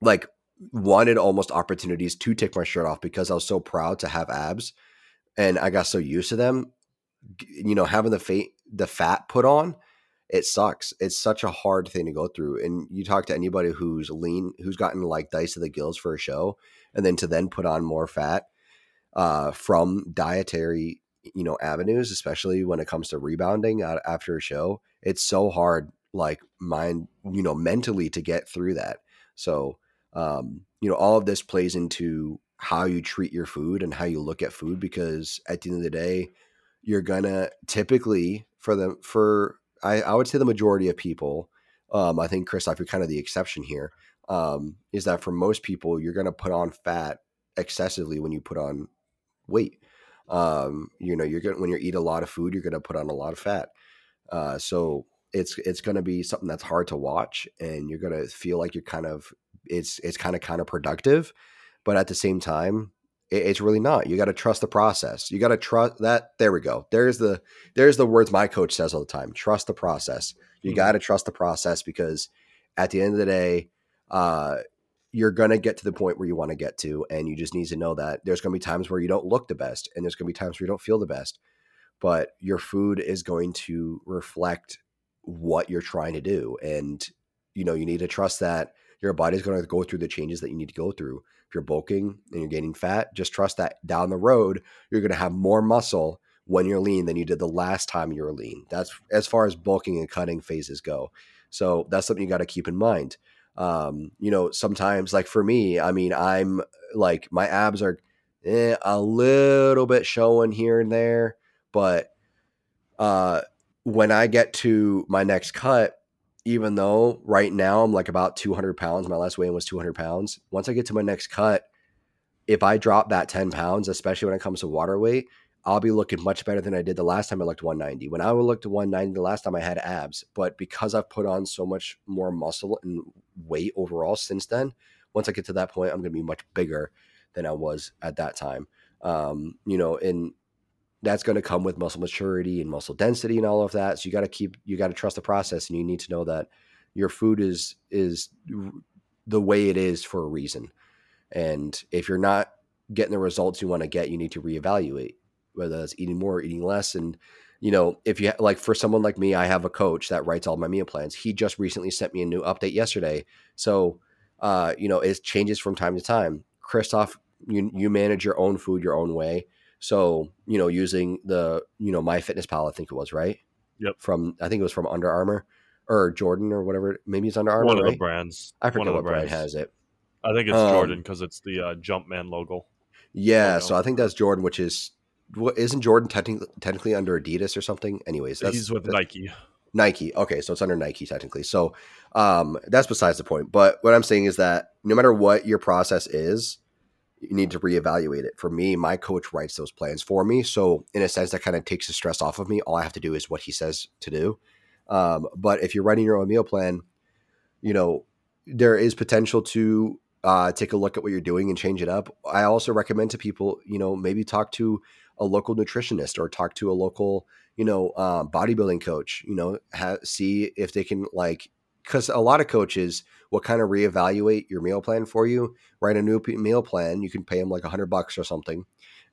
like wanted almost opportunities to take my shirt off because I was so proud to have abs and I got so used to them. You know, having the the fat put on it sucks. It's such a hard thing to go through. And you talk to anybody who's lean, who's gotten like dice of the gills for a show, and then to then put on more fat uh, from dietary, you know, avenues, especially when it comes to rebounding after a show. It's so hard, like mind, you know, mentally to get through that. So, um, you know, all of this plays into how you treat your food and how you look at food because at the end of the day, you're gonna typically for the for I, I would say the majority of people, um, I think Christoph, you're kind of the exception here. Um, is that for most people, you're going to put on fat excessively when you put on weight. Um, you know, you're going when you eat a lot of food, you're going to put on a lot of fat. Uh, so it's it's going to be something that's hard to watch, and you're going to feel like you're kind of it's it's kind of counterproductive, but at the same time, it's really not. You got to trust the process. You got to trust that. There we go. There's the there's the words my coach says all the time. Trust the process. You mm-hmm. got to trust the process because at the end of the day, uh, you're gonna get to the point where you want to get to, and you just need to know that there's gonna be times where you don't look the best, and there's gonna be times where you don't feel the best. But your food is going to reflect what you're trying to do, and you know you need to trust that your body's going to go through the changes that you need to go through If you're bulking and you're gaining fat, just trust that down the road, you're going to have more muscle when you're lean than you did the last time you were lean. That's as far as bulking and cutting phases go. So that's something you got to keep in mind. Um, you know, sometimes, like for me, I mean, I'm like my abs are eh, a little bit showing here and there, but uh, when I get to my next cut, even though right now I'm like about 200 pounds, my last weigh in was 200 pounds. Once I get to my next cut, if I drop that 10 pounds, especially when it comes to water weight, I'll be looking much better than I did the last time I looked 190. When I looked 190 the last time I had abs, but because I've put on so much more muscle and weight overall since then, once I get to that point, I'm going to be much bigger than I was at that time. Um, you know, and that's going to come with muscle maturity and muscle density and all of that. So you got to keep you got to trust the process and you need to know that your food is is the way it is for a reason. And if you're not getting the results you want to get, you need to reevaluate whether that's eating more or eating less and you know, if you like for someone like me, I have a coach that writes all my meal plans. He just recently sent me a new update yesterday. So, uh, you know, it changes from time to time. Christoph, you you manage your own food your own way. So, you know, using the, you know, my fitness pal, I think it was, right? Yep. From I think it was from Under Armour or Jordan or whatever. Maybe it's Under Armour. One of right? the brands. I forget One what the brand has it. I think it's Um, Jordan because it's the uh, Jumpman logo. Yeah, logo. so I think that's Jordan, which is what isn't Jordan technically technically under Adidas or something? Anyways, that's He's with Nike. Nike. Okay, so it's under Nike technically. So um, that's besides the point. But what I'm saying is that no matter what your process is, you need to reevaluate it. For me, my coach writes those plans for me. So in a sense, that kind of takes the stress off of me. All I have to do is what he says to do. Um, but if you're writing your own meal plan, you know there is potential to uh, take a look at what you're doing and change it up. I also recommend to people, you know, maybe talk to a local nutritionist or talk to a local you know, um, bodybuilding coach, you know, ha- see if they can like, because a lot of coaches will kind of reevaluate your meal plan for you, write a new meal plan. You can pay them like a hundred bucks or something,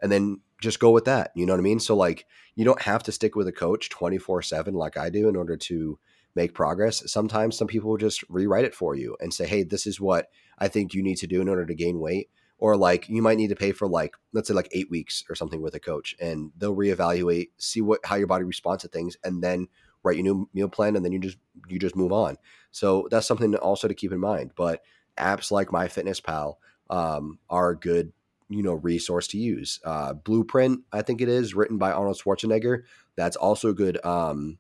and then just go with that. You know what I mean? So like, you don't have to stick with a coach twenty four seven like I do in order to make progress. Sometimes some people will just rewrite it for you and say, hey, this is what I think you need to do in order to gain weight or like you might need to pay for like let's say like eight weeks or something with a coach and they'll reevaluate see what how your body responds to things and then write your new meal plan and then you just you just move on so that's something also to keep in mind but apps like myfitnesspal um, are a good you know resource to use uh, blueprint i think it is written by arnold schwarzenegger that's also a good um,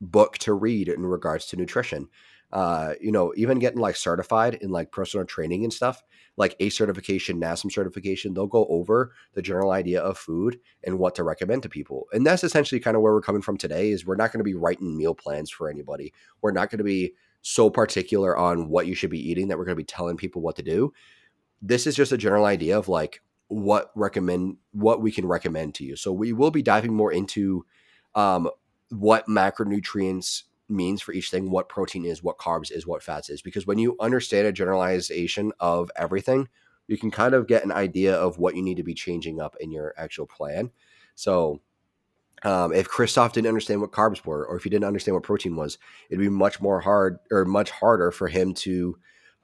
book to read in regards to nutrition uh, you know even getting like certified in like personal training and stuff like a certification, NASM certification, they'll go over the general idea of food and what to recommend to people. And that's essentially kind of where we're coming from today is we're not going to be writing meal plans for anybody. We're not going to be so particular on what you should be eating that we're going to be telling people what to do. This is just a general idea of like what recommend what we can recommend to you. So we will be diving more into um, what macronutrients means for each thing, what protein is, what carbs is, what fats is. Because when you understand a generalization of everything, you can kind of get an idea of what you need to be changing up in your actual plan. So, um, if Christoph didn't understand what carbs were, or if he didn't understand what protein was, it'd be much more hard or much harder for him to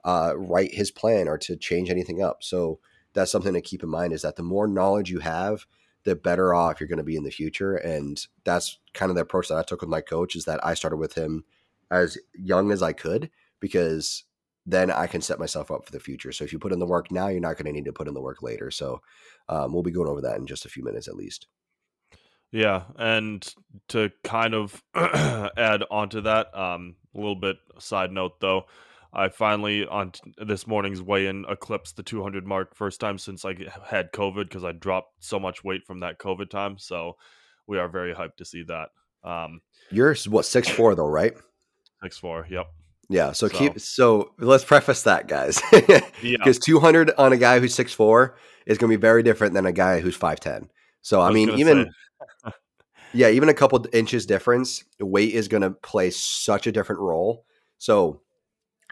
uh, write his plan or to change anything up. So that's something to keep in mind is that the more knowledge you have, the better off you're going to be in the future. And that's kind of the approach that I took with my coach is that I started with him as young as I could because then I can set myself up for the future. So if you put in the work now, you're not going to need to put in the work later. So um, we'll be going over that in just a few minutes at least. Yeah, and to kind of add onto that, um, a little bit side note though, I finally on t- this morning's weigh-in eclipsed the 200 mark, first time since I had COVID because I dropped so much weight from that COVID time. So we are very hyped to see that. Um, You're what six four though, right? six four, yep, Yeah. So, So- keep so let's preface that, guys, yeah, because 200 on a guy who's six four is going to be very different than a guy who's five ten. So I, was mean, even say, yeah, even a couple inches difference, weight is going to play such a different role. So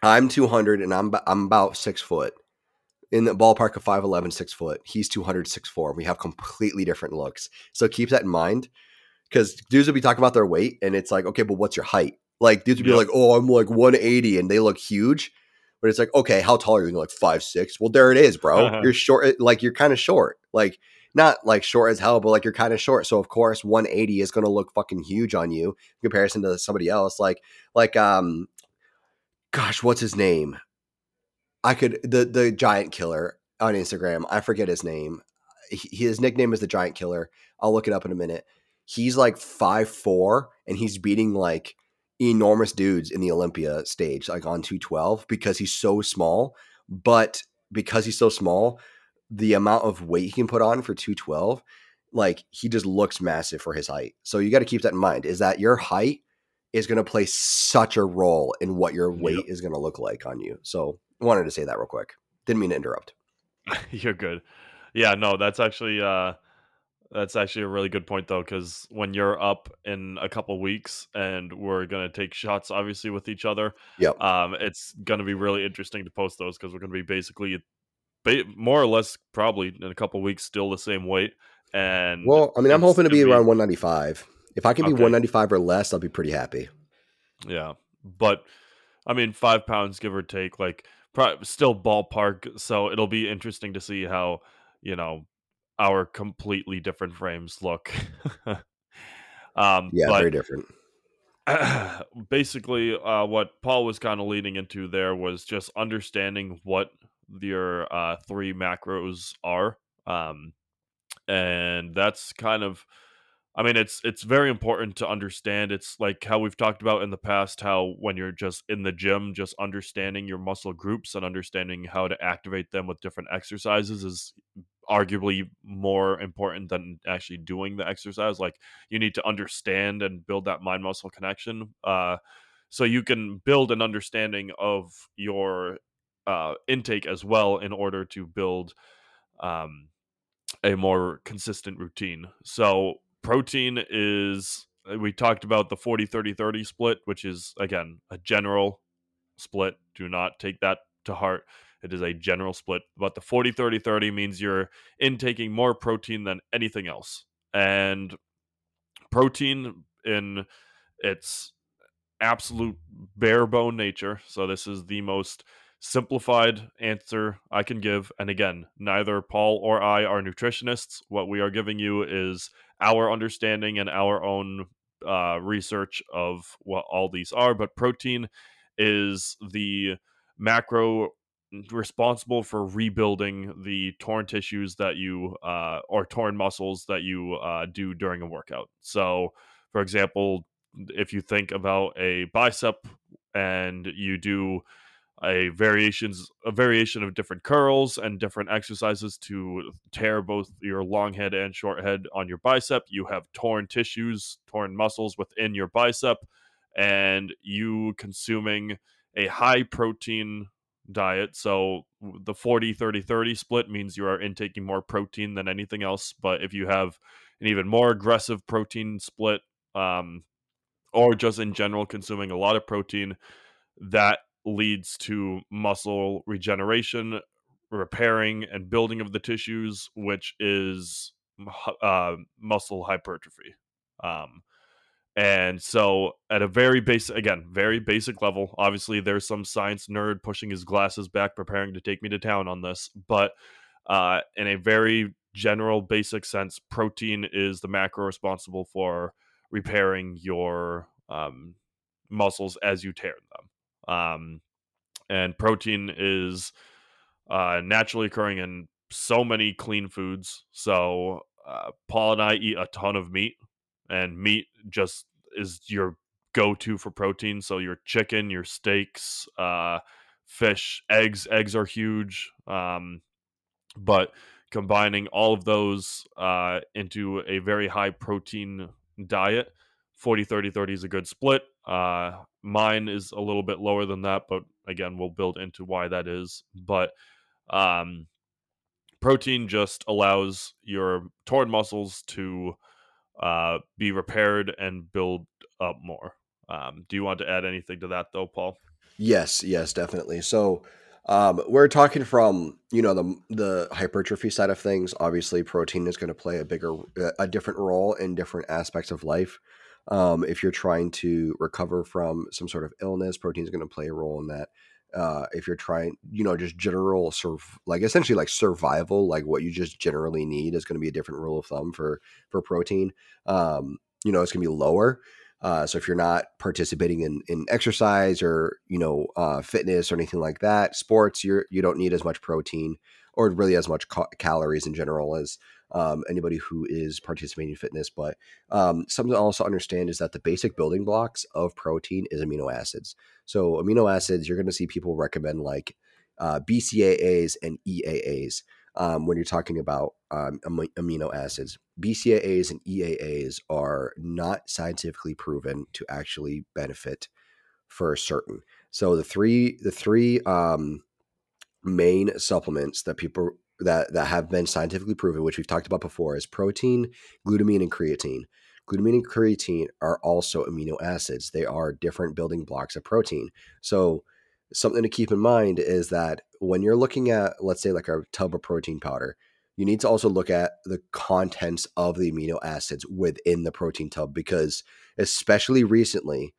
I'm 200 and I'm I'm about six foot in the ballpark of 5'11, six foot. He's 200, six four. We have completely different looks. So keep that in mind because dudes will be talking about their weight and it's like, okay, but what's your height? Like dudes would be Yep. like, oh, I'm like 180 and they look huge. But it's like, okay, how tall are you? And they're like five six. Well, there it is, bro. Uh-huh. you're short. Eh, like you're kind of short. Like not like short as hell, but like you're kind of short. So of course, 180 is going to look fucking huge on you in comparison to somebody else. Like like um, gosh, what's his name? I could the the giant killer on Instagram. I forget his name. His nickname is the giant killer. I'll look it up in a minute. He's like five four, and he's beating like enormous dudes in the Olympia stage, like on two twelve, because he's so small. But because he's so small, the amount of weight he can put on for two twelve, like he just looks massive for his height. So you got to keep that in mind. Is that your height is going to play such a role in what your Yep. weight is going to look like on you. So I wanted to say that real quick. Didn't mean to interrupt. You're good. Yeah, no, that's actually uh That's actually a really good point though, because when you're up in a couple weeks and we're gonna take shots, obviously with each other, Yep. um, it's gonna be really interesting to post those because we're gonna be basically, ba- more or less, probably in a couple weeks, still the same weight. And Well, I mean, I'm hoping to gonna be around 195. If I can be Okay. 195 or less, I'll be pretty happy. Yeah, but I mean, five pounds give or take, like pro- still ballpark. So it'll be interesting to see how you know our completely different frames look. um, Yeah, but very different. basically, uh, what Paul was kind of leading into there was just understanding what your uh, three macros are, um, and that's kind of I mean, it's it's very important to understand. It's like how we've talked about in the past, how when you're just in the gym, just understanding your muscle groups and understanding how to activate them with different exercises is arguably more important than actually doing the exercise. Like you need to understand and build that mind muscle connection, uh, so you can build an understanding of your uh, intake as well in order to build. Um, a more consistent routine. So protein is uh, we talked about the 40 30 30 split, which is again a general split. Do not take that to heart. It is a general split, but the 40 30 30 means you're intaking more protein than anything else. And protein in its absolute bare bone nature. So this is the most simplified answer I can give. And again, neither Paul or I are nutritionists. What we are giving you is our understanding and our own uh, research of what all these are. But protein is the macro responsible for rebuilding the torn tissues that you uh, or torn muscles that you uh, do during a workout. So, for example, if you think about a bicep and you do a variations a variation of different curls and different exercises to tear both your long head and short head on your bicep. You have torn tissues torn muscles within your bicep and you consuming a high protein diet. So the 40 30 30 split means you are intaking more protein than anything else but if you have an even more aggressive protein split um, or just in general consuming a lot of protein that leads to muscle regeneration repairing and building of the tissues which is uh, muscle hypertrophy um, and so at a very basic again very basic level obviously there's some science nerd pushing his glasses back preparing to take me to town on this but uh, in a very general basic sense protein is the macro responsible for repairing your um, muscles as you tear them. Um, and protein is uh, naturally occurring in so many clean foods. So uh, Paul and I eat a ton of meat, and meat just is your go-to for protein. So your chicken, your steaks, uh, fish, eggs. Eggs are huge. Um, but combining all of those uh, into a very high protein diet 40 30 30 is a good split uh, mine is a little bit lower than that but again we'll build into why that is but um, protein just allows your torn muscles to uh, be repaired and build up more um, do you want to add anything to that though paul Yes, yes, definitely. So, um, we're talking from you know the the hypertrophy side of things. Obviously, protein is going to play a bigger, a different role in different aspects of life. Um, if you're trying to recover from some sort of illness, protein is going to play a role in that. Uh, if you're trying, you know, just general surv, like essentially like survival, like what you just generally need is going to be a different rule of thumb for for protein. Um, you know, it's going to be lower. Uh, so if you're not participating in, in exercise or you know uh, fitness or anything like that, sports, you're you don't need as much protein or really as much ca- calories in general as um, anybody who is participating in fitness. But um, something to also understand is that the basic building blocks of protein is amino acids. So amino acids, you're going to see people recommend like uh, BCAAs and EAAs um, when you're talking about um, amino acids. BCAAs and EAAs are not scientifically proven to actually benefit for certain. So the three the three um, main supplements that people that that have been scientifically proven, which we've talked about before, is protein, glutamine, and creatine. Glutamine and creatine are also amino acids. They are different building blocks of protein. So something to keep in mind is that when you're looking at, let's say, like a tub of protein powder, you need to also look at the contents of the amino acids within the protein tub because, especially recently,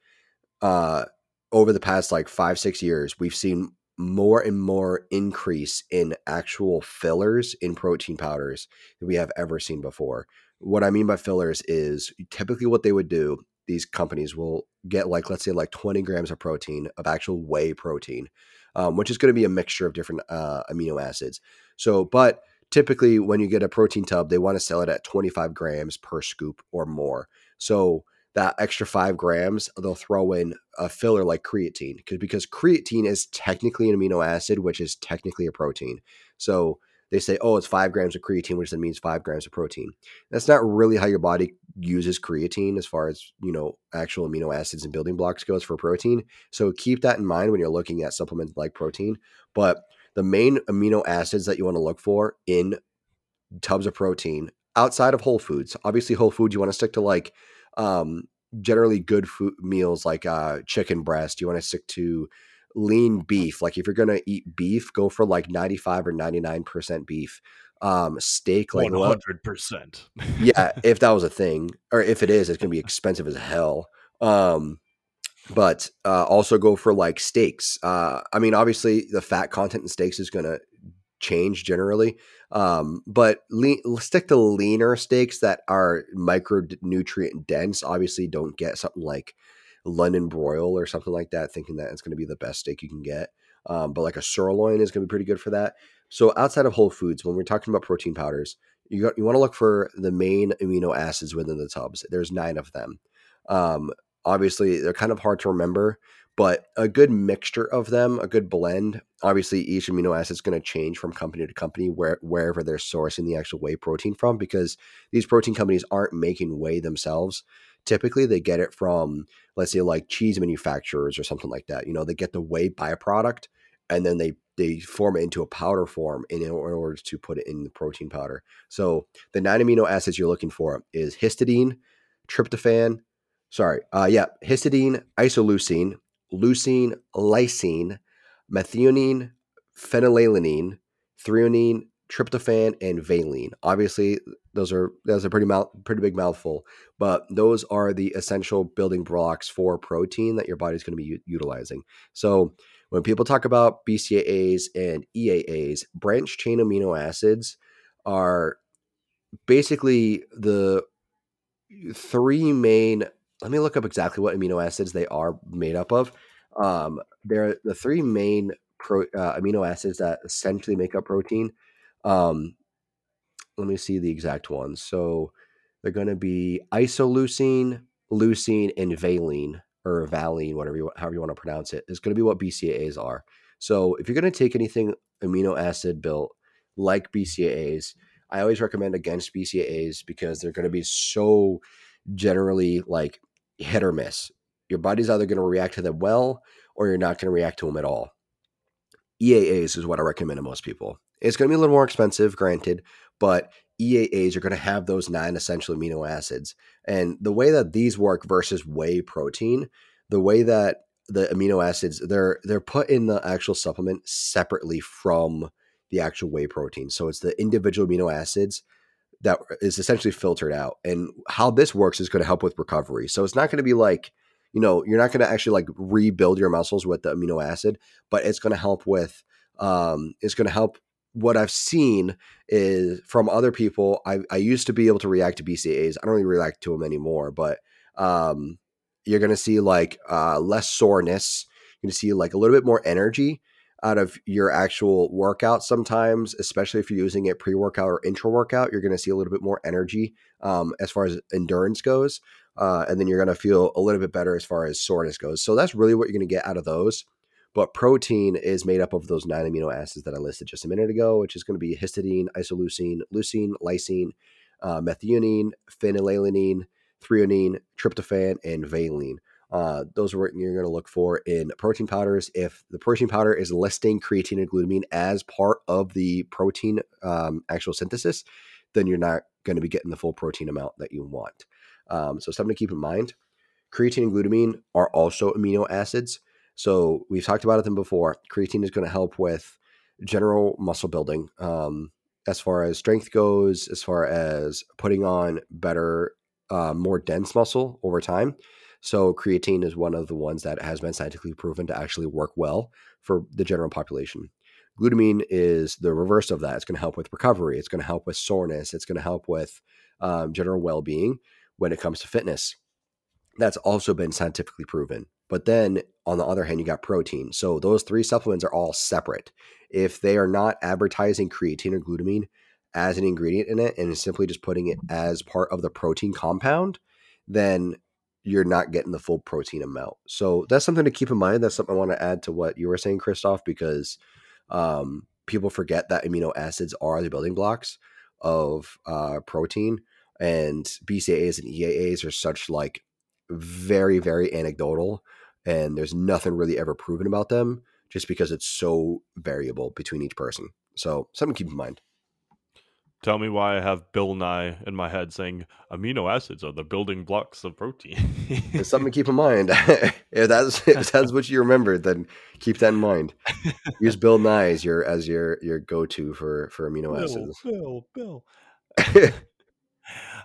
uh, over the past like five, six years, we've seen more and more increase in actual fillers in protein powders we have ever seen before. What I mean by fillers is typically what they would do, these companies will get like, let's say, like 20 grams of protein, of actual whey protein, um, which is going to be a mixture of different uh, amino acids. So, but typically when you get a protein tub, they want to sell it at 25 grams per scoop or more. So, that extra five grams, they'll throw in a filler like creatine because creatine is technically an amino acid, which is technically a protein. So they say, oh, it's five grams of creatine, which then means five grams of protein. That's not really how your body uses creatine as far as you know actual amino acids and building blocks goes for protein. So keep that in mind when you're looking at supplements like protein. But the main amino acids that you want to look for in tubs of protein outside of whole foods, obviously whole foods, you want to stick to like um, generally good food meals like uh, chicken breast. You want to stick to lean beef. Like if you're gonna eat beef, go for like 95 or 99 percent beef. Um, steak like 100 percent. yeah, if that was a thing, or if it is, it's gonna be expensive as hell. Um, but uh, also go for like steaks. Uh, I mean, obviously the fat content in steaks is gonna change generally. Um, but lean, stick to leaner steaks that are micronutrient dense. Obviously, don't get something like London broil or something like that, thinking that it's going to be the best steak you can get. Um, but like a sirloin is going to be pretty good for that. So outside of whole foods, when we're talking about protein powders, you got, you want to look for the main amino acids within the tubs. There's nine of them. Um, obviously, they're kind of hard to remember but a good mixture of them, a good blend. Obviously, each amino acid is going to change from company to company where wherever they're sourcing the actual whey protein from, because these protein companies aren't making whey themselves. Typically, they get it from, let's say, like cheese manufacturers or something like that. You know, they get the whey byproduct and then they they form it into a powder form in, in order to put it in the protein powder. So the nine amino acids you're looking for is histidine, tryptophan, sorry, uh, yeah, histidine, isoleucine, leucine, lysine, methionine, phenylalanine, threonine, tryptophan, and valine. Obviously, those are that's a pretty mouth, pretty big mouthful, but those are the essential building blocks for protein that your body's going to be u- utilizing. So when people talk about BCAAs and EAAs, branch chain amino acids are basically the three main let me look up exactly what amino acids they are made up of. Um, they're the three main pro, uh, amino acids that essentially make up protein. Um, let me see the exact ones. So they're going to be isoleucine, leucine, and valine or valine, whatever you however you want to pronounce it. Is going to be what BCAAs are. So if you're going to take anything amino acid built like BCAAs, I always recommend against BCAAs because they're going to be so generally like hit or miss. Your body's either going to react to them well or you're not going to react to them at all. EAAs is what I recommend to most people. It's going to be a little more expensive, granted, but EAAs are going to have those nine essential amino acids. And the way that these work versus whey protein, the way that the amino acids they're they're put in the actual supplement separately from the actual whey protein. So it's the individual amino acids that is essentially filtered out. And how this works is going to help with recovery. So it's not going to be like, you know, you're not going to actually like rebuild your muscles with the amino acid, but it's going to help with, um, it's going to help. What I've seen is from other people. I, I used to be able to react to BCAAs. I don't really react to them anymore, but um, you're going to see like uh, less soreness. You're going to see like a little bit more energy out of your actual workout sometimes, especially if you're using it pre workout or intra workout. You're going to see a little bit more energy um, as far as endurance goes. Uh, and then you're going to feel a little bit better as far as soreness goes. So that's really what you're going to get out of those. But protein is made up of those nine amino acids that I listed just a minute ago, which is going to be histidine, isoleucine, leucine, lysine, uh, methionine, phenylalanine, threonine, tryptophan, and valine. Uh, those are what you're going to look for in protein powders. If the protein powder is listing creatine and glutamine as part of the protein um, actual synthesis, then you're not going to be getting the full protein amount that you want. Um, so something to keep in mind. Creatine and glutamine are also amino acids. So we've talked about them before. Creatine is going to help with general muscle building, um, as far as strength goes, as far as putting on better, uh, more dense muscle over time. So creatine is one of the ones that has been scientifically proven to actually work well for the general population. Glutamine is the reverse of that. It's going to help with recovery. It's going to help with soreness. It's going to help with um, general well-being when it comes to fitness. That's also been scientifically proven. But then on the other hand, you got protein. So those three supplements are all separate. If they are not advertising creatine or glutamine as an ingredient in it and is simply just putting it as part of the protein compound, then you're not getting the full protein amount. So that's something to keep in mind. That's something I want to add to what you were saying, Christoph, because um, people forget that amino acids are the building blocks of uh, protein, and BCAAs and EAAs are such like very, very anecdotal, and there's nothing really ever proven about them, just because it's so variable between each person. So something to keep in mind. Tell me why I have Bill Nye in my head saying amino acids are the building blocks of protein. it's something to keep in mind. if that's if that's what you remembered, then keep that in mind. Use Bill Nye as your as your your go to for for amino Bill, acids. Bill, Bill.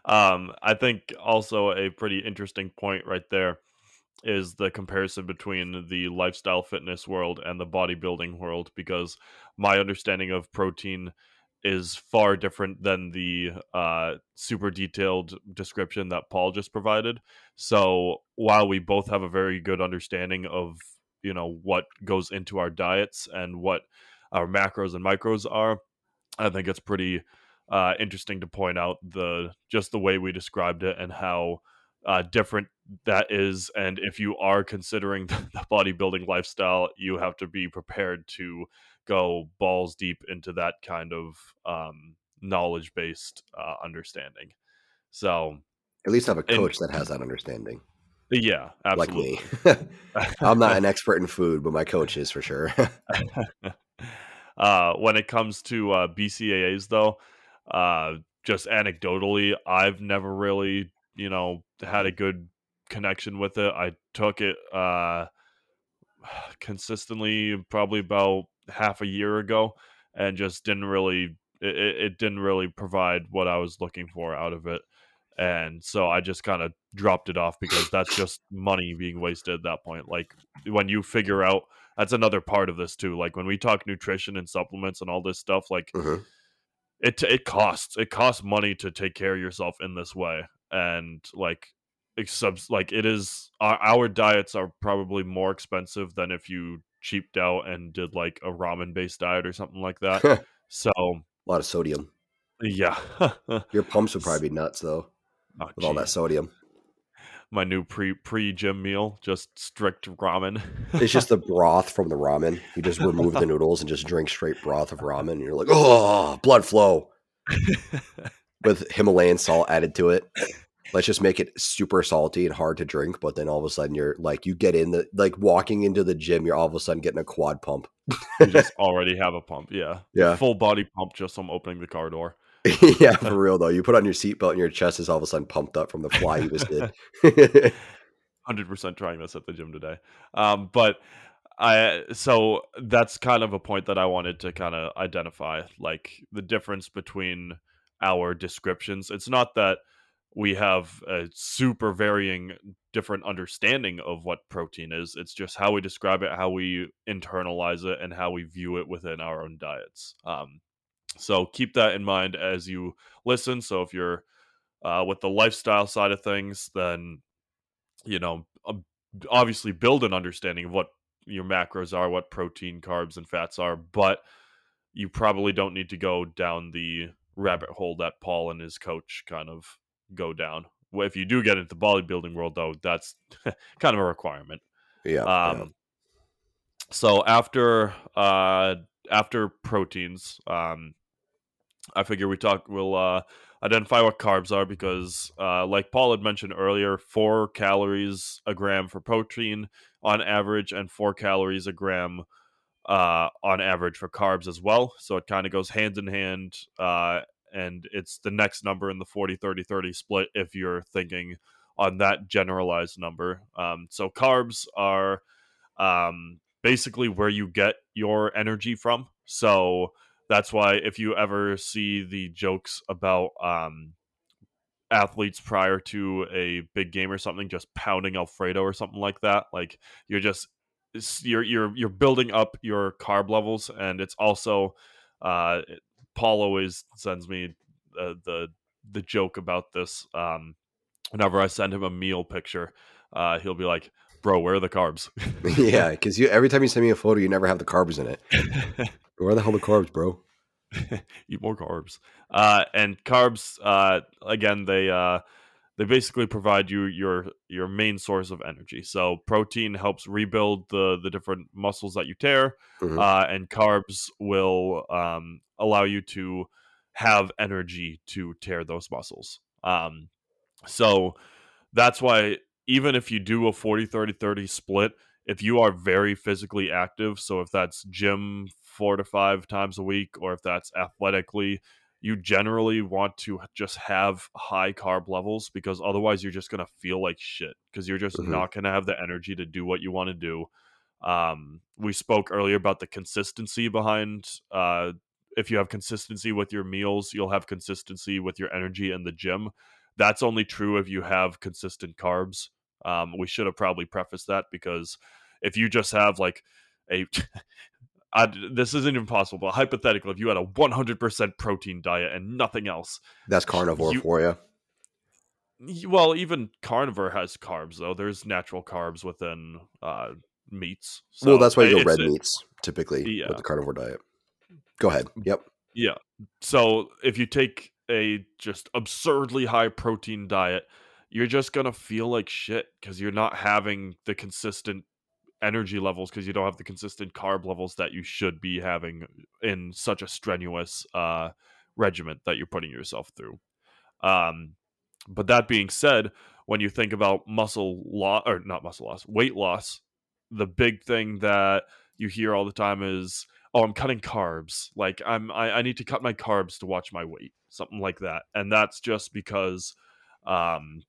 um, I think also a pretty interesting point right there is the comparison between the lifestyle fitness world and the bodybuilding world because my understanding of protein is far different than the uh, super detailed description that Paul just provided. So while we both have a very good understanding of you know what goes into our diets and what our macros and micros are, I think it's pretty uh, interesting to point out the just the way we described it and how uh, different that is. And if you are considering the bodybuilding lifestyle, you have to be prepared to go balls deep into that kind of um, knowledge based uh, understanding. So at least have a coach and, that has that understanding. Yeah, absolutely. Like me. I'm not an expert in food, but my coach is for sure. uh, when it comes to uh, BCAAs, though, uh, just anecdotally, I've never really, you know, had a good connection with it. I took it uh, consistently, probably about half a year ago and just didn't really it, it didn't really provide what I was looking for out of it. And so I just kind of dropped it off because that's just money being wasted at that point. Like when you figure out that's another part of this too. Like when we talk nutrition and supplements and all this stuff, like mm-hmm. it it costs it costs money to take care of yourself in this way. And like subs like it is our, our diets are probably more expensive than if you cheaped out and did like a ramen based diet or something like that. so a lot of sodium. Yeah. Your pumps would probably be nuts though. Oh, with geez. all that sodium. My new pre pre gym meal, just strict ramen. it's just the broth from the ramen. You just remove the noodles and just drink straight broth of ramen. And you're like, oh, blood flow. With Himalayan salt added to it let's just make it super salty and hard to drink. But then all of a sudden you're like, you get in the like walking into the gym, you're all of a sudden getting a quad pump. you just already have a pump. Yeah. Yeah. Full body pump just from opening the car door. yeah, for real though. You put on your seatbelt and your chest is all of a sudden pumped up from the fly you just did. Hundred percent trying this at the gym today. Um, but I so that's kind of a point that I wanted to kind of identify, like the difference between our descriptions. It's not that we have a super varying different understanding of what protein is. It's just how we describe it, how we internalize it, and how we view it within our own diets. Um, so keep that in mind as you listen. So if you're uh, with the lifestyle side of things, then you know obviously build an understanding of what your macros are, what protein, carbs, and fats are, but you probably don't need to go down the rabbit hole that Paul and his coach kind of go down. If you do get into the bodybuilding world, though, that's kind of a requirement. Yeah. Um, yeah. So after uh, after proteins, um, I figure we talk. We'll uh, identify what carbs are because, uh, like Paul had mentioned earlier, four calories a gram for protein on average, and four calories a gram uh, on average for carbs as well. So it kind of goes hand in hand. Uh, and it's the next number in the 40 30 30 split if you're thinking on that generalized number. Um, so carbs are um, basically where you get your energy from. So that's why if you ever see the jokes about um, athletes prior to a big game or something just pounding alfredo or something like that like you're just you're you're you're building up your carb levels and it's also uh paul always sends me uh, the the joke about this um whenever i send him a meal picture uh he'll be like bro where are the carbs? Yeah because you every time you send me a photo you never have the carbs in it. Where the hell the carbs bro? Eat more carbs. Uh, and carbs, uh, again, they uh, they basically provide you your your main source of energy. So protein helps rebuild the the different muscles that you tear, mm-hmm. uh, and carbs will um, allow you to have energy to tear those muscles. Um, so that's why even if you do a 40 30 30 split, if you are very physically active, so if that's gym four to five times a week, or if that's athletically, you generally want to just have high carb levels because otherwise you're just going to feel like shit because you're just mm-hmm. not going to have the energy to do what you want to do. Um, we spoke earlier about the consistency behind uh, if you have consistency with your meals, you'll have consistency with your energy in the gym. That's only true if you have consistent carbs. Um, we should have probably prefaced that because if you just have like a I, this isn't impossible, but hypothetically, if you had a 100% protein diet and nothing else, that's carnivore you, for you. Well, even carnivore has carbs, though. There's natural carbs within uh, meats. So well, that's why you go red meats typically yeah. with the carnivore diet. Go ahead. Yep. Yeah. So if you take a just absurdly high protein diet, you're just gonna feel like shit because you're not having the consistent energy levels because you don't have the consistent carb levels that you should be having in such a strenuous uh, regiment that you're putting yourself through. Um, but that being said, when you think about muscle loss or not muscle loss, weight loss, the big thing that you hear all the time is, "Oh, I'm cutting carbs. Like I'm, I, I need to cut my carbs to watch my weight, something like that." And that's just because, um,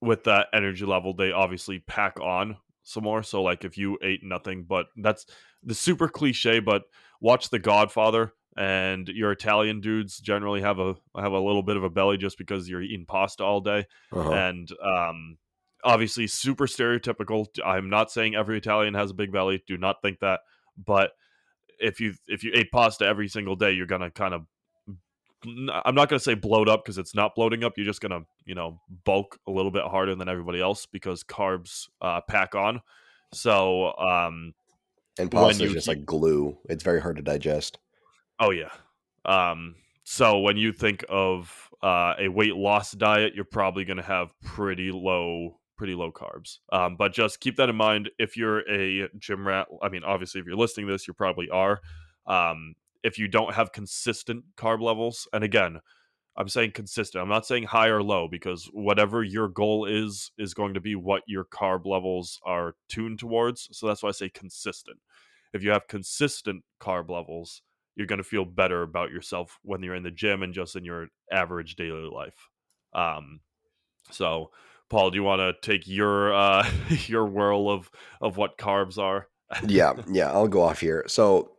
with that energy level, they obviously pack on some more. So like if you ate nothing, but that's the super cliche, but watch The Godfather and your Italian dudes generally have a have a little bit of a belly just because you're eating pasta all day. Uh-huh. And um obviously super stereotypical. I'm not saying every Italian has a big belly. Do not think that. But if you if you ate pasta every single day, you're gonna kind of I'm not going to say bloat up because it's not bloating up. You're just going to, you know, bulk a little bit harder than everybody else because carbs uh, pack on. So, um, and pasta is just like glue. It's very hard to digest. Oh yeah. Um, so when you think of uh, a weight loss diet, you're probably going to have pretty low, pretty low carbs. Um, but just keep that in mind. If you're a gym rat, I mean, obviously, if you're listening to this, you probably are. Um, if you don't have consistent carb levels. And again, I'm saying consistent. I'm not saying high or low because whatever your goal is is going to be what your carb levels are tuned towards. So that's why I say consistent. If you have consistent carb levels, you're going to feel better about yourself when you're in the gym and just in your average daily life. Um, so, Paul, do you want to take your uh, your whirl of of what carbs are? yeah, yeah, I'll go off here. So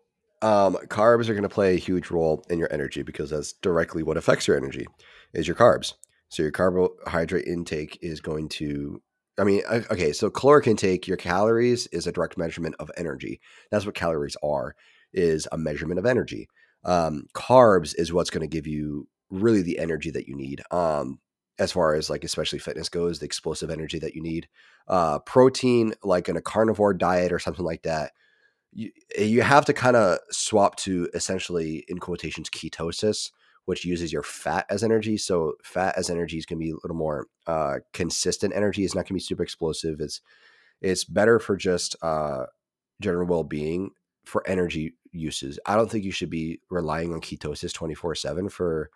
um, carbs are going to play a huge role in your energy because that's directly what affects your energy is your carbs. So your carbohydrate intake is going to I mean, okay, so caloric intake, your calories is a direct measurement of energy. That's what calories are, is a measurement of energy. Um, carbs is what's going to give you really the energy that you need. Um, as far as like especially fitness goes, the explosive energy that you need. Uh, protein, like in a carnivore diet or something like that, you, eh, you have to kind of swap to essentially in quotations ketosis which uses your fat as energy so fat as energy is going to be a little more uh, consistent energy it's not going to be super explosive it's it's better for just uh, general well-being for energy uses i don't think you should be relying on ketosis 24 7 for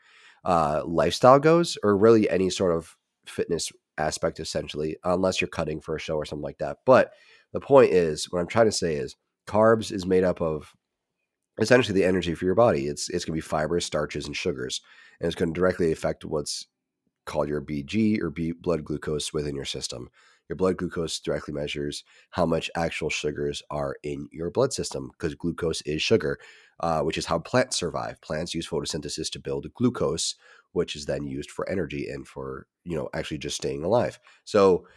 uh, lifestyle goes, or really any sort of fitness aspect, essentially, unless you're cutting for a show or something like that. But the point is, what I'm trying to say is, carbs is made up of essentially the energy for your body. It's it's going to be fibers, starches, and sugars, and it's going to directly affect what's called your BG or B blood glucose within your system. Your blood glucose directly measures how much actual sugars are in your blood system because glucose is sugar, uh, which is how plants survive. Plants use photosynthesis to build glucose, which is then used for energy and for you know actually just staying alive. So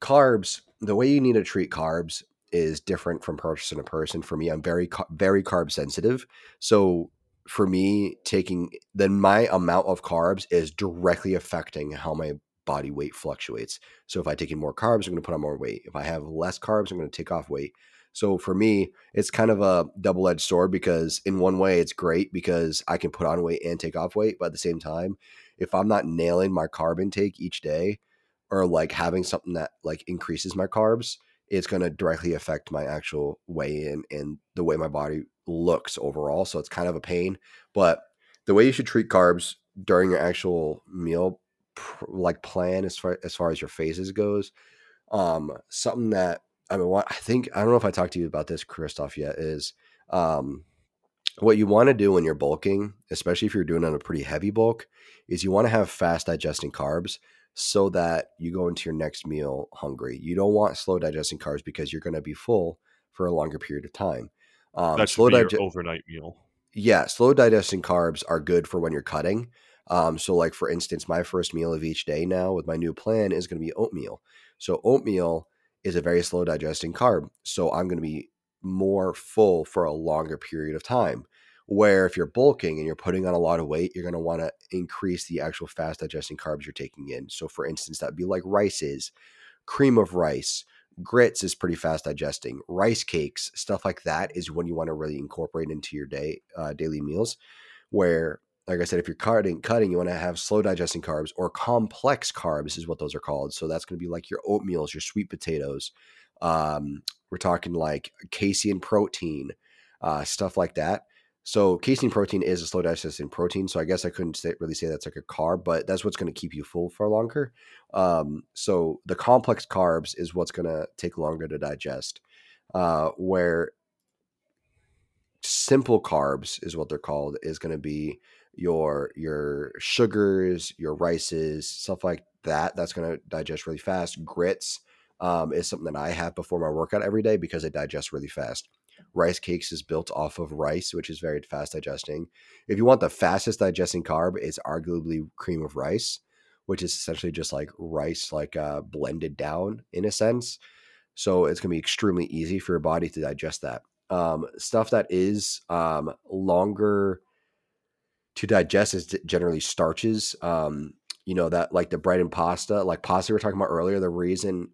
carbs, the way you need to treat carbs is different from person to person. For me, I'm very very carb sensitive, so for me, taking then my amount of carbs is directly affecting how my body weight fluctuates. So if I take in more carbs, I'm going to put on more weight. If I have less carbs, I'm going to take off weight. So for me, it's kind of a double edged sword because in one way, it's great because I can put on weight and take off weight. But at the same time, if I'm not nailing my carb intake each day or like having something that like increases my carbs, it's going to directly affect my actual weigh in and the way my body looks overall. So it's kind of a pain. But the way you should treat carbs during your actual meal like plan as far as far as your phases goes, um, something that I mean, I think I don't know if I talked to you about this, Christoph, yet is um, what you want to do when you're bulking, especially if you're doing on a pretty heavy bulk, is you want to have fast digesting carbs so that you go into your next meal hungry. You don't want slow digesting carbs because you're going to be full for a longer period of time. Um, that slow your overnight meal. Yeah, slow digesting carbs are good for when you're cutting. Um, so, like for instance, my first meal of each day now with my new plan is going to be oatmeal. So, oatmeal is a very slow digesting carb. So, I'm going to be more full for a longer period of time. Where if you're bulking and you're putting on a lot of weight, you're going to want to increase the actual fast digesting carbs you're taking in. So, for instance, that'd be like rices, cream of rice, grits is pretty fast digesting. Rice cakes, stuff like that is when you want to really incorporate into your day uh, daily meals. Where, like I said, if you're cutting, cutting, you want to have slow digesting carbs or complex carbs is what those are called. So that's going to be like your oatmeals, your sweet potatoes. Um, we're talking like casein protein, uh, stuff like that. So casein protein is a slow digesting protein. So I guess I couldn't say, really say that's like a carb, but that's what's going to keep you full for longer. Um, so the complex carbs is what's going to take longer to digest. Uh, where simple carbs is what they're called is going to be your your sugars, your rices, stuff like that. That's going to digest really fast. Grits um, is something that I have before my workout every day because it digests really fast. Rice cakes is built off of rice, which is very fast digesting. If you want the fastest digesting carb, it's arguably cream of rice, which is essentially just like rice, like uh, blended down in a sense. So it's going to be extremely easy for your body to digest that. Um, stuff that is um, longer to digest is generally starches. Um, you know that like the bread and pasta, like pasta we were talking about earlier. The reason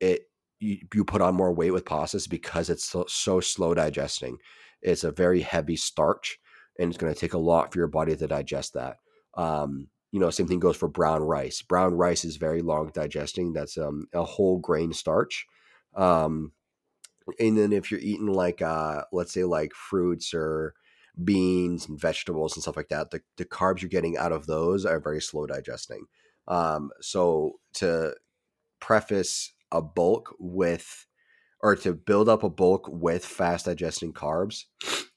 it you, put on more weight with pastas because it's so, so slow digesting. It's a very heavy starch, and it's going to take a lot for your body to digest that. Um, you know, same thing goes for brown rice. Brown rice is very long digesting. That's um, a whole grain starch. Um, and then if you're eating like, uh, let's say, like fruits or beans and vegetables and stuff like that, the, the carbs you're getting out of those are very slow digesting. Um, so to preface a bulk with or to build up a bulk with fast digesting carbs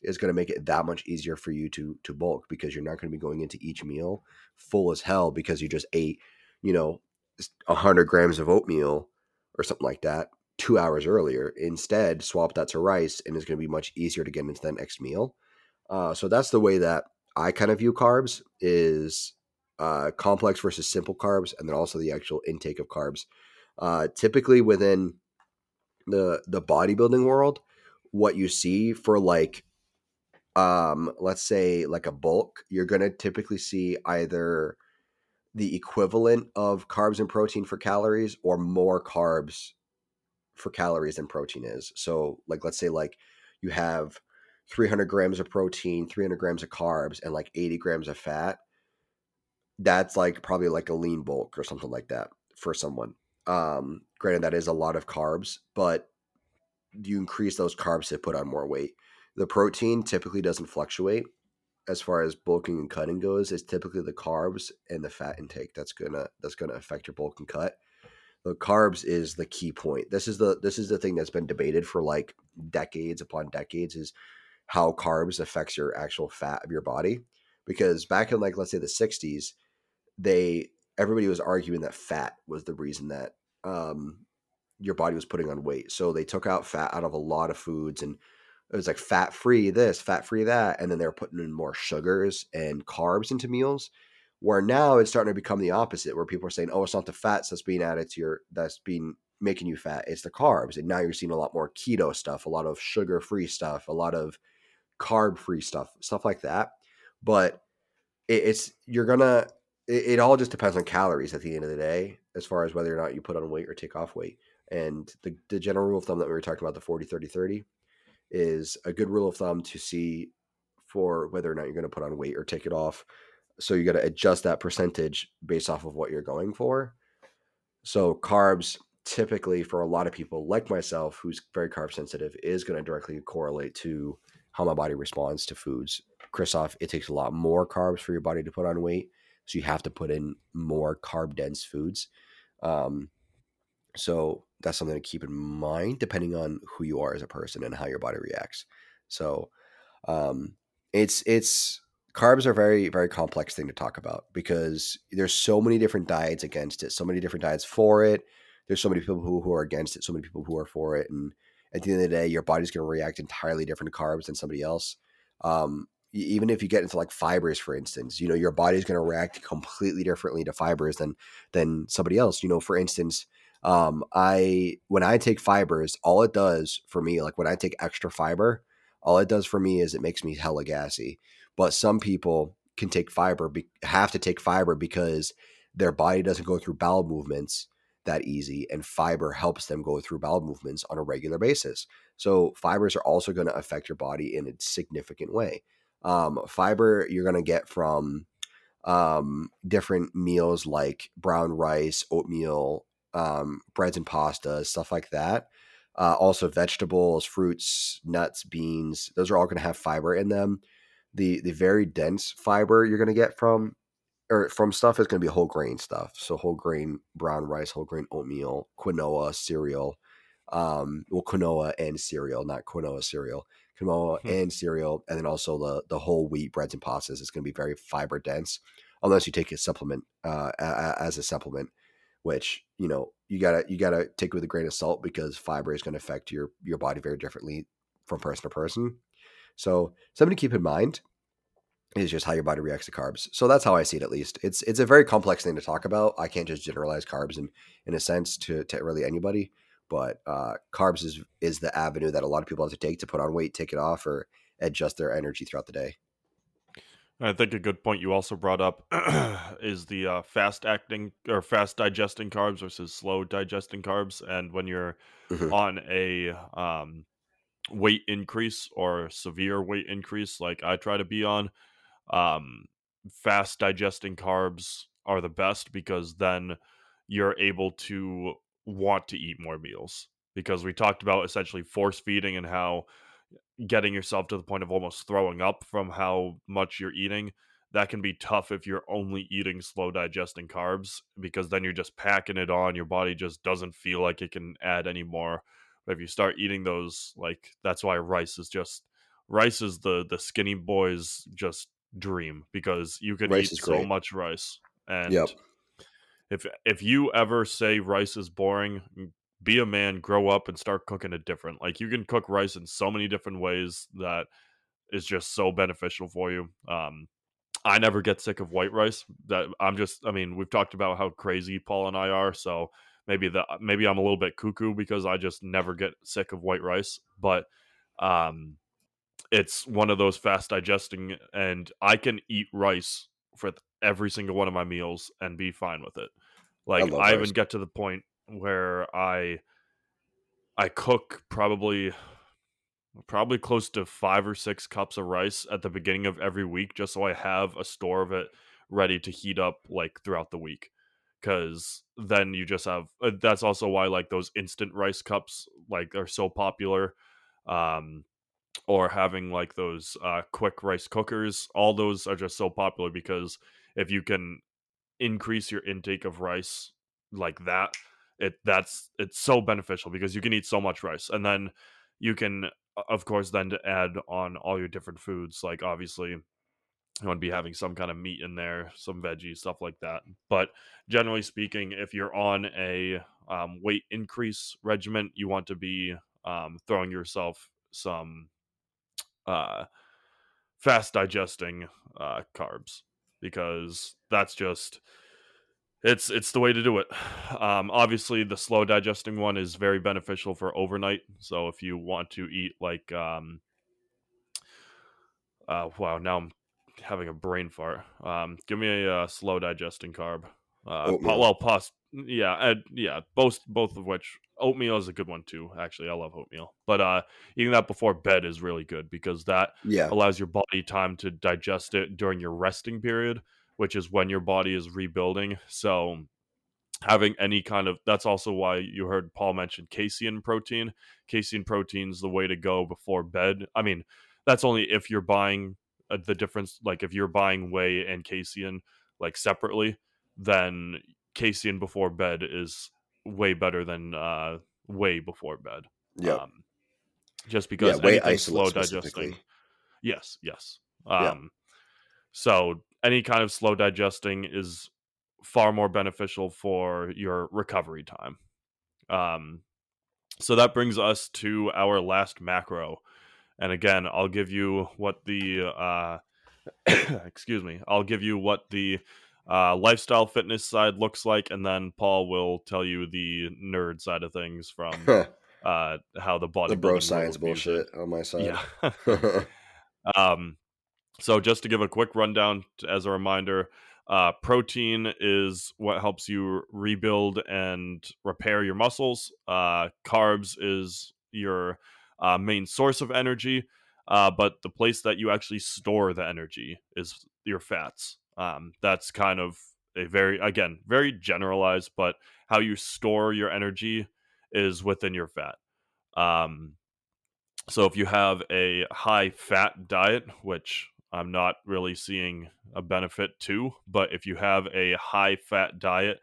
is going to make it that much easier for you to to bulk because you're not going to be going into each meal full as hell because you just ate you know 100 grams of oatmeal or something like that two hours earlier. Instead swap that to rice and it's going to be much easier to get into that next meal. Uh, so that's the way that i kind of view carbs is uh, complex versus simple carbs and then also the actual intake of carbs uh, typically within the the bodybuilding world, what you see for like um let's say like a bulk, you're going to typically see either the equivalent of carbs and protein for calories or more carbs for calories than protein is. So like let's say like you have 300 grams of protein, 300 grams of carbs, and like 80 grams of fat. That's like probably like a lean bulk or something like that for someone. Um, granted, that is a lot of carbs, but you increase those carbs to put on more weight. The protein typically doesn't fluctuate as far as bulking and cutting goes It's typically the carbs and the fat intake that's gonna that's gonna affect your bulk and cut. The carbs is the key point. This is the this is the thing that's been debated for like decades upon decades is how carbs affects your actual fat of your body. Because back in like let's say the 60s, they everybody was arguing that fat was the reason that um, your body was putting on weight. So they took out fat out of a lot of foods and it was like fat free this, fat free that, and then they were putting in more sugars and carbs into meals. Where now it's starting to become the opposite, where people are saying, "Oh, it's not the fats that's being added to your that's being making you fat; it's the carbs." And now you're seeing a lot more keto stuff, a lot of sugar free stuff, a lot of carb free stuff, stuff like that. But it, it's you're gonna. It, it all just depends on calories at the end of the day, as far as whether or not you put on weight or take off weight. And the, the general rule of thumb that we were talking about, the 40, 30, 30, is a good rule of thumb to see for whether or not you're going to put on weight or take it off. So you got to adjust that percentage based off of what you're going for. So carbs typically for a lot of people like myself who's very carb sensitive is going to directly correlate to how my body responds to foods. Christoph, it takes a lot more carbs for your body to put on weight. So you have to put in more carb dense foods. Um, so that's something to keep in mind depending on who you are as a person and how your body reacts. So um, it's it's carbs are very very complex thing to talk about because there's so many different diets against it, so many different diets for it. There's so many people who, who are against it, so many people who are for it, and at the end of the day, your body's going to react entirely different to carbs than somebody else. Um, even if you get into like fibers for instance you know your body's going to react completely differently to fibers than than somebody else you know for instance um, I when I take fibers, all it does for me, like when I take extra fiber, all it does for me is it makes me hella gassy. But some people can take fiber, be, have to take fiber because their body doesn't go through bowel movements that easy, and fiber helps them go through bowel movements on a regular basis. So fibers are also going to affect your body in a significant way. Um, fiber you're going to get from um, different meals like brown rice, oatmeal, um, breads and pastas, stuff like that. Uh, also, vegetables, fruits, nuts, beans. Those are all going to have fiber in them. The the very dense fiber you're going to get from or from stuff is going to be whole grain stuff. So whole grain brown rice, whole grain oatmeal, quinoa cereal. Um, well, quinoa and cereal, not quinoa cereal. Quinoa hmm. and cereal, and then also the the whole wheat breads and pastas is going to be very fiber dense, unless you take a supplement uh, as a supplement which you know you gotta you gotta take with a grain of salt because fiber is going to affect your your body very differently from person to person. So something to keep in mind is just how your body reacts to carbs. So that's how I see it at least. It's it's a very complex thing to talk about. I can't just generalize carbs in in a sense to to really anybody, but uh, carbs is is the avenue that a lot of people have to take to put on weight, take it off, or adjust their energy throughout the day. I think a good point you also brought up is the uh, fast acting or fast digesting carbs versus slow digesting carbs. And when you're mm-hmm. on a um, weight increase or severe weight increase, like I try to be on, um, fast digesting carbs are the best because then you're able to want to eat more meals. Because we talked about essentially force feeding and how getting yourself to the point of almost throwing up from how much you're eating that can be tough if you're only eating slow digesting carbs because then you're just packing it on your body just doesn't feel like it can add any more but if you start eating those like that's why rice is just rice is the the skinny boys just dream because you can rice eat so much rice and yep. If if you ever say rice is boring be a man, grow up, and start cooking it different. Like you can cook rice in so many different ways that is just so beneficial for you. Um, I never get sick of white rice. That I'm just, I mean, we've talked about how crazy Paul and I are, so maybe the maybe I'm a little bit cuckoo because I just never get sick of white rice. But um, it's one of those fast digesting, and I can eat rice for every single one of my meals and be fine with it. Like I, I even get to the point where I I cook probably probably close to five or six cups of rice at the beginning of every week just so I have a store of it ready to heat up like throughout the week because then you just have uh, that's also why like those instant rice cups like are so popular um or having like those uh, quick rice cookers. All those are just so popular because if you can increase your intake of rice like that, it that's it's so beneficial because you can eat so much rice, and then you can, of course, then to add on all your different foods. Like obviously, you want to be having some kind of meat in there, some veggies, stuff like that. But generally speaking, if you're on a um, weight increase regimen, you want to be um, throwing yourself some uh, fast digesting uh, carbs because that's just it's it's the way to do it. Um, obviously, the slow digesting one is very beneficial for overnight. So if you want to eat like, um, uh, wow, now I'm having a brain fart. Um, give me a uh, slow digesting carb. Uh, po- well, pos- yeah, uh, yeah, both both of which oatmeal is a good one too. Actually, I love oatmeal, but uh, eating that before bed is really good because that Yeah. allows your body time to digest it during your resting period, which is when your body is rebuilding. So having any kind of that's also why you heard Paul mention casein protein. Casein protein's the way to go before bed. I mean, that's only if you're buying uh, the difference like if you're buying whey and casein like separately, then casein before bed is way better than uh whey before bed. Yeah. Um just because anything isolate slow digesting. Yes, yes. Yeah. Um, so any kind of slow digesting is far more beneficial for your recovery time. Um, so that brings us to our last macro. And again, I'll give you what the uh, excuse me, I'll give you what the uh, lifestyle fitness side looks like, and then Paul will tell you the nerd side of things from uh, how the bodybuilding bro science bullshit on my side. Yeah. um, so just to give a quick rundown as a reminder, uh, protein is what helps you rebuild and repair your muscles. Uh, carbs is your uh, main source of energy, uh, but the place that you actually store the energy is your fats. Um, that's kind of a very, again, very generalized, but how you store your energy is within your fat. Um, so if you have a high fat diet, which I'm not really seeing a benefit to, but if you have a high fat diet,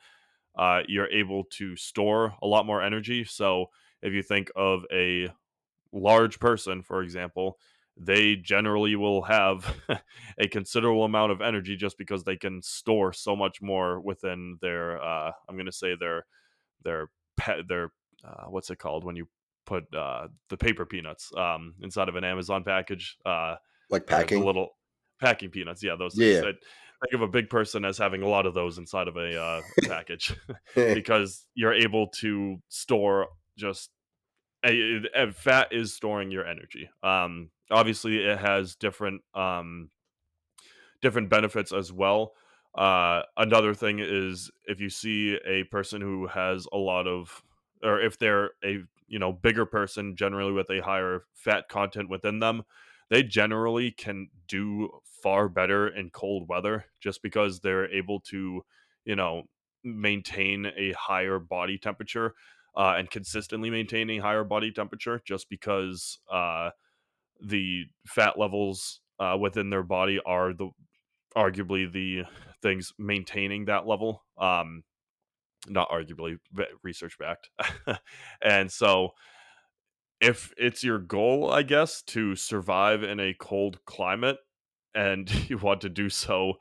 uh, you're able to store a lot more energy. So if you think of a large person, for example, they generally will have a considerable amount of energy just because they can store so much more within their. Uh, I'm going to say their their pet their uh, what's it called when you put uh, the paper peanuts um, inside of an Amazon package. Uh, like packing. little packing peanuts. Yeah, those. Yeah. Things. I think of a big person as having a lot of those inside of a uh, package because you're able to store just a, a- fat is storing your energy. Um, obviously, it has different um, different benefits as well. Uh, another thing is if you see a person who has a lot of, or if they're a you know bigger person, generally with a higher fat content within them, they generally can do far better in cold weather just because they're able to, you know, maintain a higher body temperature uh, and consistently maintain a higher body temperature just because uh, the fat levels uh, within their body are the arguably the things maintaining that level. Um, not arguably, but research backed. and so, if it's your goal, I guess, to survive in a cold climate and you want to do so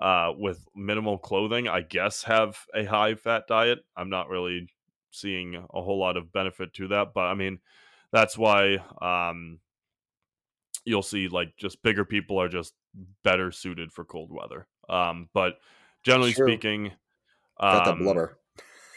uh, with minimal clothing, I guess have a high fat diet. I'm not really seeing a whole lot of benefit to that, but I mean, that's why um, you'll see like just bigger people are just better suited for cold weather. Um, but generally True. speaking, Got that um, blubber.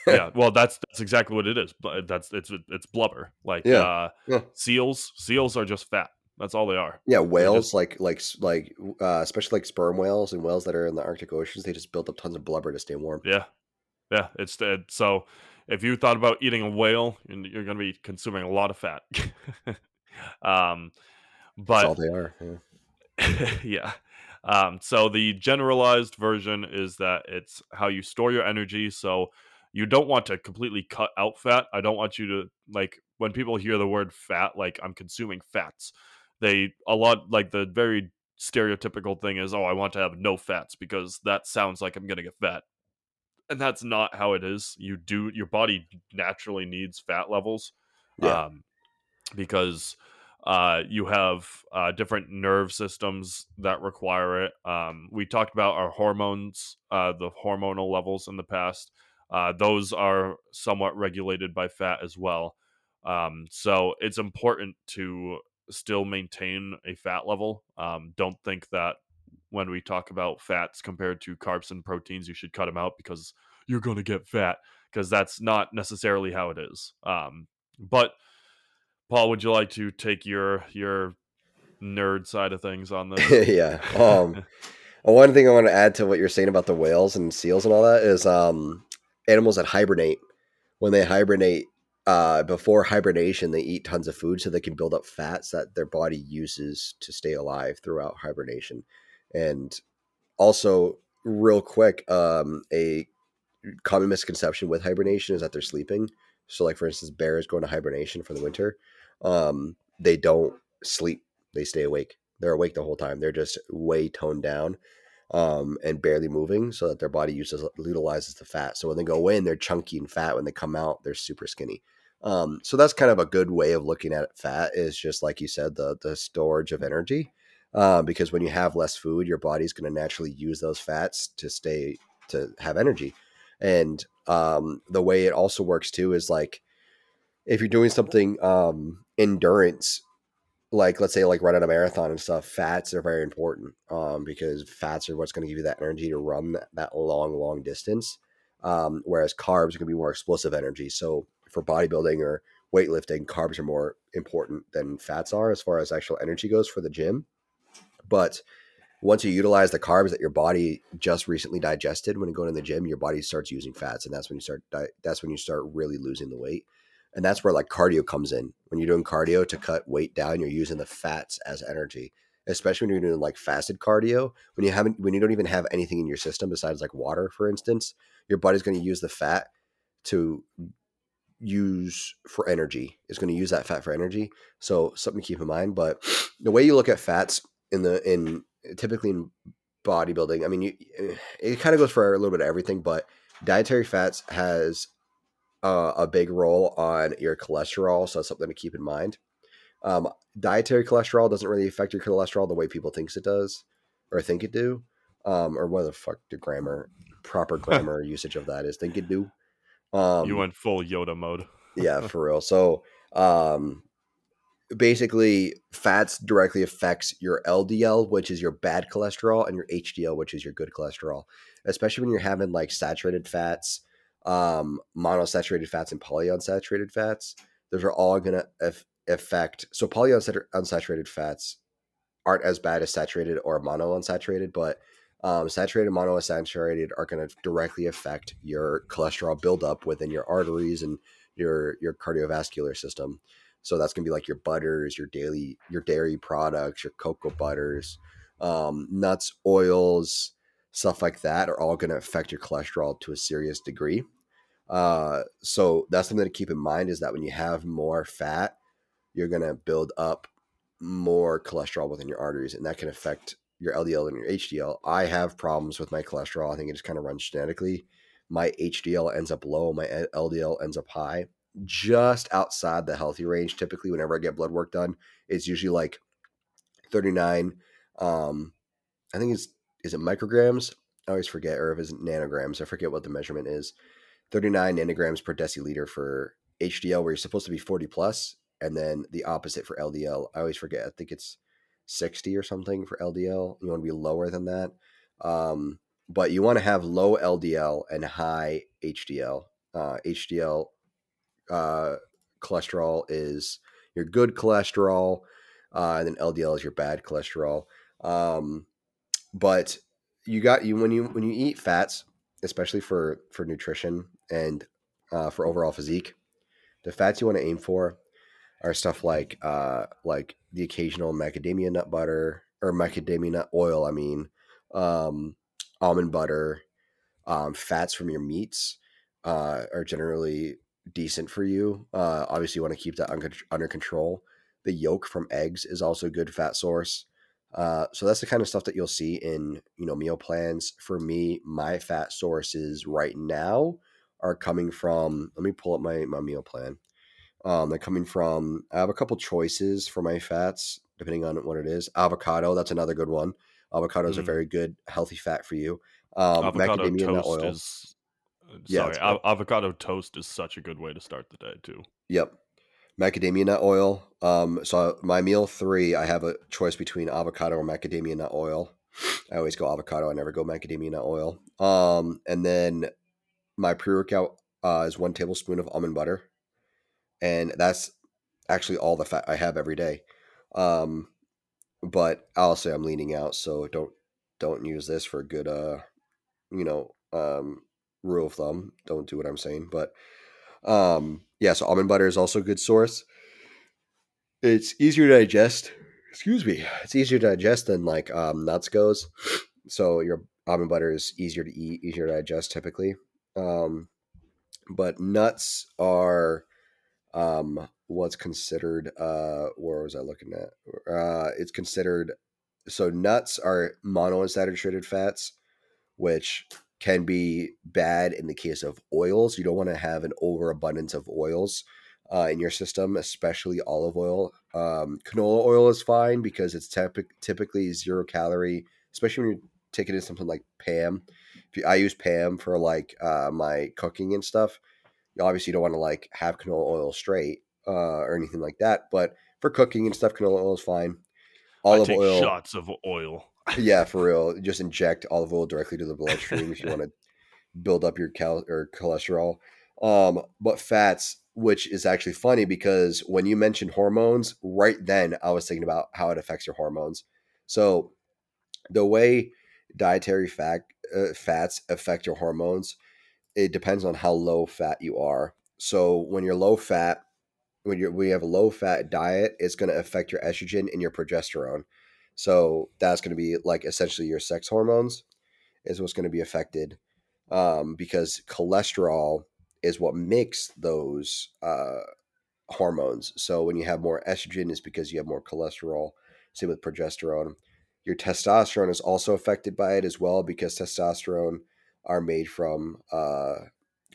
yeah, well, that's that's exactly what it is. But that's it's it's blubber. Like Yeah, uh, yeah. seals, seals are just fat. That's all they are. Yeah, whales just like like like uh, especially like sperm whales and whales that are in the Arctic oceans, they just build up tons of blubber to stay warm. yeah, yeah. It's it, so if you thought about eating a whale, you're going to be consuming a lot of fat. um, That's all but they are. Yeah. yeah. Um, so the generalized version is that it's how you store your energy. So you don't want to completely cut out fat. I don't want you to like when people hear the word fat, like I'm consuming fats. they a lot like the very stereotypical thing is, oh, I want to have no fats because that sounds like I'm gonna get fat. And that's not how it is. You do your body naturally needs fat levels. Yeah. Um, because uh, you have uh, different nerve systems that require it. Um, we talked about our hormones, uh, the hormonal levels in the past. Uh, those are somewhat regulated by fat as well. Um, so it's important to still maintain a fat level. Um, don't think that when we talk about fats compared to carbs and proteins, you should cut them out because you're going to get fat, because that's not necessarily how it is. Um, but Paul, would you like to take your your nerd side of things on this? yeah. Um, one thing I want to add to what you're saying about the whales and seals and all that is um, animals that hibernate. When they hibernate, uh, before hibernation, they eat tons of food so they can build up fats that their body uses to stay alive throughout hibernation. And also, real quick, um, a common misconception with hibernation is that they're sleeping. So, like for instance, bears go into hibernation for the winter um, they don't sleep. They stay awake. They're awake the whole time. They're just way toned down um, and barely moving so that their body uses utilizes the fat. So when they go in, they're chunky and fat. When they come out, they're super skinny. Um, so that's kind of a good way of looking at it. fat is just like you said, the the storage of energy. Uh, because when you have less food, your body's going to naturally use those fats to stay to have energy. And um, the way it also works too is like if you're doing something um, endurance, like let's say like running a marathon and stuff, fats are very important um, because fats are what's going to give you that energy to run that, that long, long distance. Um, whereas carbs are going to be more explosive energy. So for bodybuilding or weightlifting, carbs are more important than fats are as far as actual energy goes for the gym. But once you utilize the carbs that your body just recently digested when you go to the gym, your body starts using fats, and that's when you start. That's when you start really losing the weight and that's where like cardio comes in. When you're doing cardio to cut weight down you're using the fats as energy especially when you're doing like fasted cardio. When you haven't when you don't even have anything in your system besides like water for instance your body's going to use the fat to use for energy. Is going to use that fat for energy. So something to keep in mind but the way you look at fats in the in typically in bodybuilding i mean you, eh, it kind of goes for a little bit of everything but dietary fats has uh, a big role on your cholesterol, so that's something to keep in mind. Um, dietary cholesterol doesn't really affect your cholesterol the way people thinks it does or think it do, um, or what the fuck the grammar proper grammar usage of that is. Think it do. Um, you went full Yoda mode. yeah, for real. So um, basically, fats directly affects your LDL, which is your bad cholesterol, and your HDL, which is your good cholesterol. Especially when you're having like saturated fats um, monosaturated fats and polyunsaturated fats. Those are all going to affect. So polyunsaturated fats aren't as bad as saturated or monounsaturated, but um, saturated monounsaturated are going to directly affect your cholesterol buildup within your arteries and your your cardiovascular system. So that's going to be like your butters, your daily your dairy products, your cocoa butters, um, nuts, oils, stuff like that are all going to affect your cholesterol to a serious degree. Uh, so that's something to keep in mind is that when you have more fat, you're going to build up more cholesterol within your arteries, and that can affect your LDL and your HDL. I have problems with my cholesterol. I think it just kind of runs genetically. My HDL ends up low, my LDL ends up high, just outside the healthy range. Typically, whenever I get blood work done, it's usually like 39. Um, I think it's is it micrograms? I always forget, or if it's nanograms. I forget what the measurement is. 39 nanograms per deciliter for HDL, where you're supposed to be 40 plus, and then the opposite for LDL. I always forget. I think it's 60 or something for LDL. You want to be lower than that. Um, but you want to have low LDL and high HDL. Uh, HDL uh, cholesterol is your good cholesterol, uh, and then LDL is your bad cholesterol. Um, but you got you when you when you eat fats, especially for for nutrition and uh, for overall physique, the fats you want to aim for are stuff like uh, like the occasional macadamia nut butter or macadamia nut oil. I mean, um, almond butter, um, fats from your meats uh, are generally decent for you. Uh, obviously, you want to keep that under, under control. The yolk from eggs is also a good fat source. Uh, so that's the kind of stuff that you'll see in you know meal plans. For me, my fat sources right now are coming from. Let me pull up my my meal plan. Um, they're coming from. I have a couple choices for my fats depending on what it is. Avocado, that's another good one. Avocados mm. are very good, healthy fat for you. Um, avocado toast oil. is. Uh, sorry, yeah, avocado toast is such a good way to start the day too. Yep, macadamia nut oil. Um, so my meal three, I have a choice between avocado or macadamia nut oil. I always go avocado. I never go macadamia nut oil. Um, and then my pre workout uh, is one tablespoon of almond butter, and that's actually all the fat I have every day. Um, but I'll say I'm leaning out, so don't don't use this for a good uh, you know, um, rule of thumb. Don't do what I'm saying, but um, yeah. So almond butter is also a good source. It's easier to digest. Excuse me. It's easier to digest than like um, nuts goes. So your almond butter is easier to eat, easier to digest typically. Um, but nuts are um, what's considered uh, where was I looking at? Uh, it's considered so nuts are monounsaturated fats, which can be bad in the case of oils. You don't want to have an overabundance of oils uh, in your system, especially olive oil. Um, canola oil is fine because it's typ- typically zero calorie, especially when you're taking in something like PAM. If you, I use PAM for like uh, my cooking and stuff. Obviously, You obviously don't want to like have canola oil straight uh, or anything like that, but for cooking and stuff, canola oil is fine. Olive oil, shots of oil. Yeah, for real. Just inject olive oil directly to the bloodstream if you want to build up your cal or cholesterol. Um, but fats, which is actually funny because when you mentioned hormones, right then I was thinking about how it affects your hormones. So the way dietary fat uh, fats affect your hormones, it depends on how low fat you are. So when you're low fat, when you we have a low fat diet, it's going to affect your estrogen and your progesterone. So that's going to be like essentially your sex hormones is what's going to be affected um, because cholesterol is what makes those uh, hormones. So when you have more estrogen, is because you have more cholesterol. Same with progesterone. Your testosterone is also affected by it as well because testosterone are made from uh,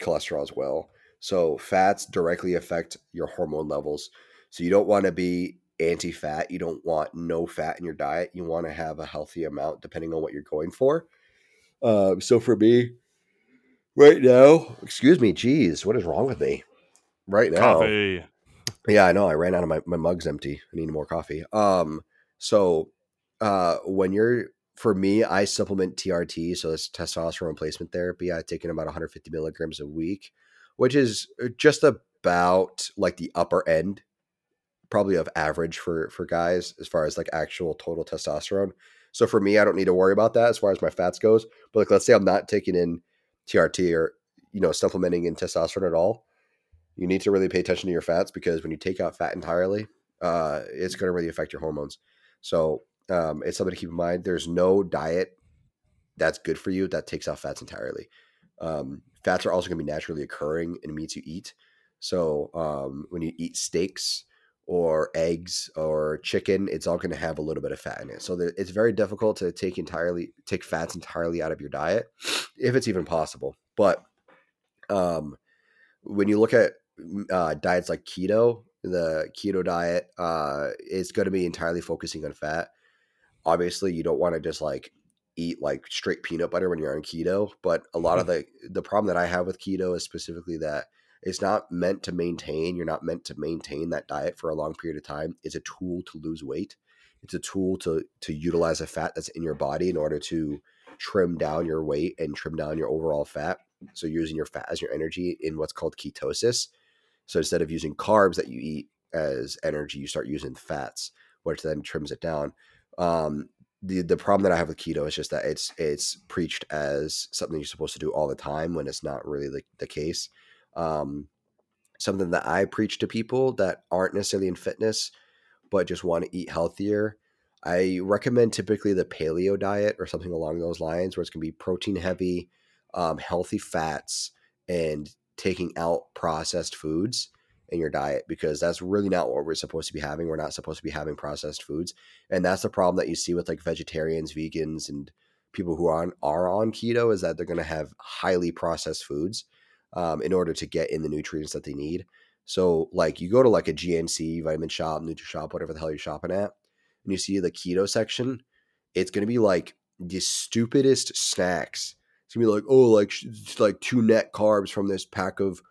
cholesterol as well. So fats directly affect your hormone levels. So you don't want to be anti fat. You don't want no fat in your diet. You want to have a healthy amount depending on what you're going for. Uh, so for me, right now, excuse me, geez, what is wrong with me? Right now, coffee. Yeah, I know. I ran out of my my mug's empty. I need more coffee. Um, so uh, when you're for me, I supplement TRT, so it's testosterone replacement therapy. I take in about 150 milligrams a week, which is uh, just about like the upper end probably of average for for guys as far as like actual total testosterone. So for me, I don't need to worry about that as far as my fats goes. But like, let's say I'm not taking in TRT or you know supplementing in testosterone at all. You need to really pay attention to your fats because when you take out fat entirely, uh, it's going to really affect your hormones. So um, it's something to keep in mind. There's no diet that's good for you that takes out fats entirely. Um, fats are also going to be naturally occurring in meats you eat. So um, when you eat steaks, or eggs or chicken, it's all going to have a little bit of fat in it. So it's very difficult to take entirely take fats entirely out of your diet, if it's even possible. But um, when you look at uh, diets like keto, the keto diet uh, is going to be entirely focusing on fat. Obviously, you don't want to just like eat like straight peanut butter when you're on keto. But a lot of the the problem that I have with keto is specifically that it's not meant to maintain. You're not meant to maintain that diet for a long period of time. It's a tool to lose weight. It's a tool to to utilize a fat that's in your body in order to trim down your weight and trim down your overall fat. So using your fat as your energy in what's called ketosis. So instead of using carbs that you eat as energy, you start using fats, which then trims it down. Um, the the problem that I have with keto is just that it's it's preached as something you're supposed to do all the time when it's not really the, the case um, something that I preach to people that aren't necessarily in fitness, but just want to eat healthier. I recommend typically the paleo diet or something along those lines, where it's going to be protein heavy, um, healthy fats, and taking out processed foods. in your diet because that's really not what we're supposed to be having. We're not supposed to be having processed foods, and that's the problem that you see with like vegetarians, vegans, and people who are on are on keto is that they're going to have highly processed foods um, in order to get in the nutrients that they need. So, like, you go to like a GNC, Vitamin Shoppe, NutriShop, whatever the hell you're shopping at, and you see the keto section, it's going to be like the stupidest snacks. It's gonna be like, oh, like like two net carbs from this pack of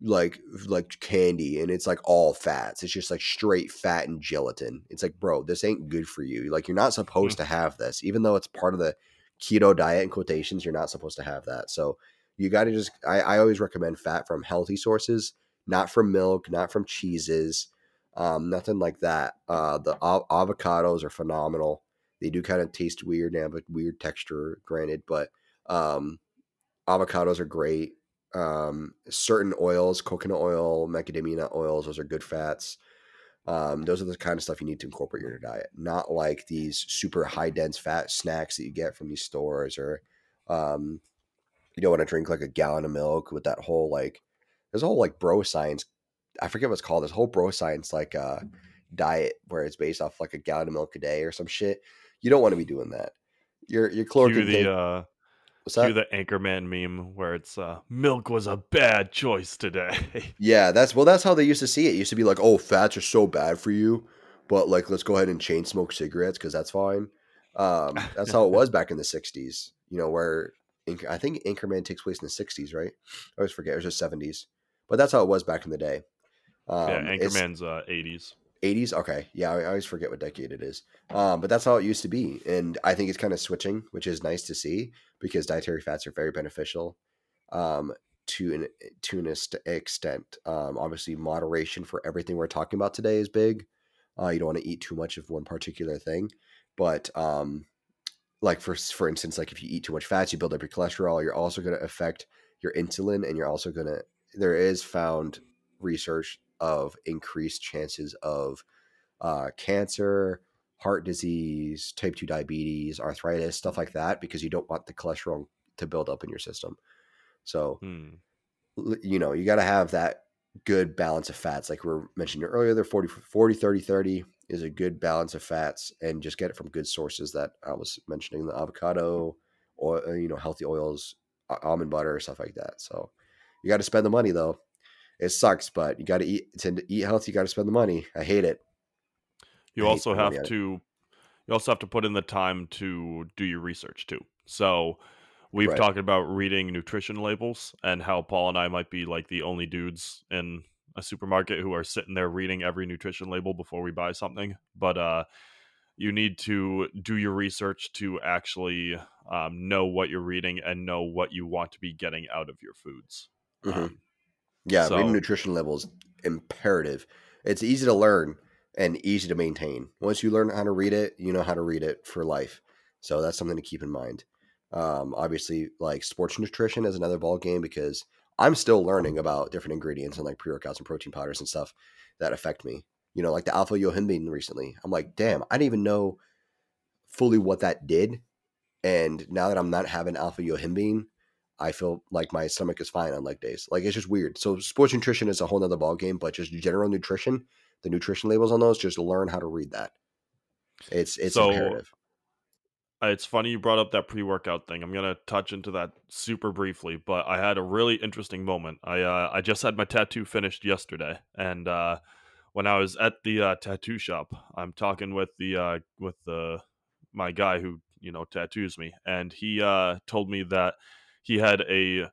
like like candy and it's like all fats. It's just like straight fat and gelatin. It's like, bro, this ain't good for you. Like you're not supposed mm-hmm. to have this. Even though it's part of the keto diet in quotations, you're not supposed to have that. So you got to just I, I always recommend fat from healthy sources, not from milk, not from cheeses, um, nothing like that. Uh, the av- avocados are phenomenal. They do kind of taste weird and have a weird texture, granted, but um, avocados are great um, certain oils, coconut oil, macadamia oils, those are good fats. Um, those are the kind of stuff you need to incorporate in your diet, not like these super high dense fat snacks that you get from these stores, or um, you don't want to drink like a gallon of milk with that whole like there's a whole like bro science. I forget what's called this whole bro science like uh diet where it's based off like a gallon of milk a day or some shit. You don't want to be doing that. Your your caloric the uh, What's that? Do the Anchorman meme where it's uh, milk was a bad choice today. yeah, that's well, that's how they used to see it. it. Used to be like, oh, fats are so bad for you, but like, let's go ahead and chain smoke cigarettes because that's fine. Um, that's how it was back in the '60s. You know, where I think Anchorman takes place in the '60s, right? I always forget. It was just '70s, but that's how it was back in the day. Um, yeah, Anchorman's uh, '80s. 80s okay yeah I, always forget what decade it is um, but that's how it used to be and i think it's kind of switching which is nice to see because dietary fats are very beneficial um, to an to an extent um, obviously moderation for everything we're talking about today is big uh, you don't want to eat too much of one particular thing but um, like for for instance like if you eat too much fats you build up your cholesterol you're also going to affect your insulin and you're also going to there is found research of increased chances of uh, cancer, heart disease, type 2 diabetes, arthritis, stuff like that, because you don't want the cholesterol to build up in your system. So, hmm. you know, you got to have that good balance of fats. Like we are mentioning earlier, the 40, 40, 30, 30 is a good balance of fats and just get it from good sources that I was mentioning the avocado or, uh, you know, healthy oils, almond butter, stuff like that. So you got to spend the money though it sucks, but you got to eat to eat healthy. You got to spend the money. I hate it. You I also have to. You also have to put in the time to do your research too. So we've right. talked about reading nutrition labels and how Paul and I might be like the only dudes in a supermarket who are sitting there reading every nutrition label before we buy something. But uh, you need to do your research to actually um, know what you're reading and know what you want to be getting out of your foods. Mm-hmm. Um, yeah, so, reading nutrition labels imperative. It's easy to learn and easy to maintain. Once you learn how to read it, you know how to read it for life. So that's something to keep in mind. Um, obviously, like sports nutrition is another ball game because I'm still learning about different ingredients and like pre workouts and protein powders and stuff that affect me. You know, like the alpha yohimbine recently. I'm like, damn, I didn't even know fully what that did. And now that I'm not having alpha yohimbine, I feel like my stomach is fine on leg days. Like it's just weird. So sports nutrition is a whole nother ball game, but just general nutrition, the nutrition labels on those, just learn how to read that. It's it's so, imperative. It's funny you brought up that pre workout thing. I'm gonna touch into that super briefly, but I had a really interesting moment. I uh, I just had my tattoo finished yesterday, and uh, when I was at the uh, tattoo shop, I'm talking with the uh, with the my guy who you know tattoos me, and he uh, told me that he had a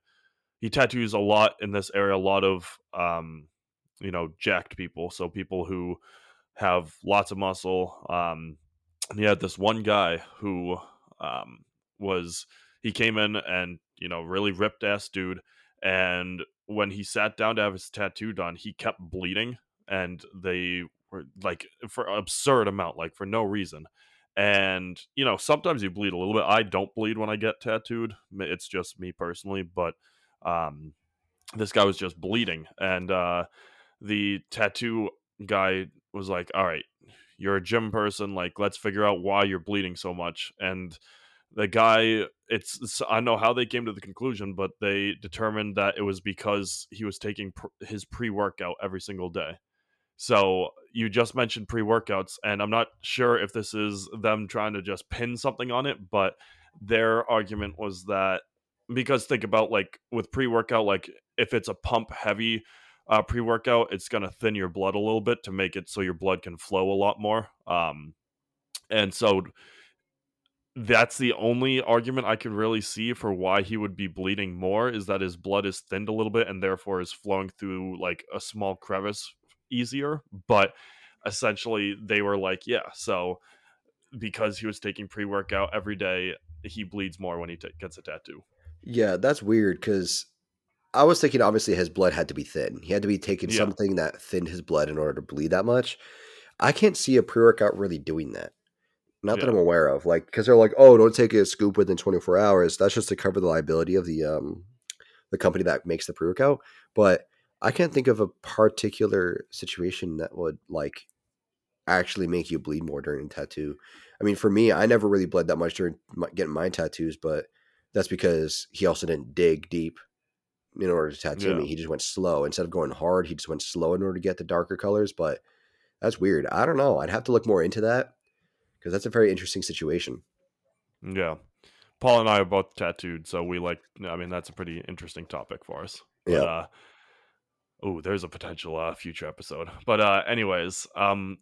he tattoos a lot in this area, a lot of um, you know jacked people, so people who have lots of muscle. Um, and he had this one guy who um, was he came in and you know really ripped ass dude, and when he sat down to have his tattoo done, he kept bleeding, and they were like for absurd amount, like for no reason. And you know sometimes you bleed a little bit. I don't bleed when i get tattooed it's just me personally but um this guy was just bleeding and uh the tattoo guy was like all right you're a gym person like let's figure out why you're bleeding so much and the guy it's, it's, i know how they came to the conclusion but they determined that it was because he was taking pr- his pre-workout every single day. So you just mentioned pre-workouts and i'm not sure if this is them trying to just pin something on it but their argument was that because think about like with pre-workout like if it's a pump heavy uh, pre-workout it's going to thin your blood a little bit to make it so your blood can flow a lot more um, and so that's the only argument I can really see for why he would be bleeding more is that his blood is thinned a little bit and therefore is flowing through like a small crevice easier. But essentially, they were like, yeah, so because he was taking pre workout every day, he bleeds more when he t- gets a tattoo. Yeah, that's weird because I was thinking obviously his blood had to be thin. He had to be taking yeah. something that thinned his blood in order to bleed that much. I can't see a pre workout really doing that. Not yeah. that I'm aware of. Like, because they're like, oh, don't take a scoop within 24 hours. That's just to cover the liability of the um the company that makes the pre workout. But I can't think of a particular situation that would like actually make you bleed more during a tattoo. I mean, for me, I never really bled that much during my, getting my tattoos, but that's because he also didn't dig deep in order to tattoo yeah. me. He just went slow instead of going hard. He just went slow in order to get the darker colors. But that's weird. I don't know. I'd have to look more into that because that's a very interesting situation. Yeah. Paul and I are both tattooed, so we like. I mean, that's a pretty interesting topic for us. But, yeah. Uh, oh, there's a potential uh, future episode. But uh, anyways, um,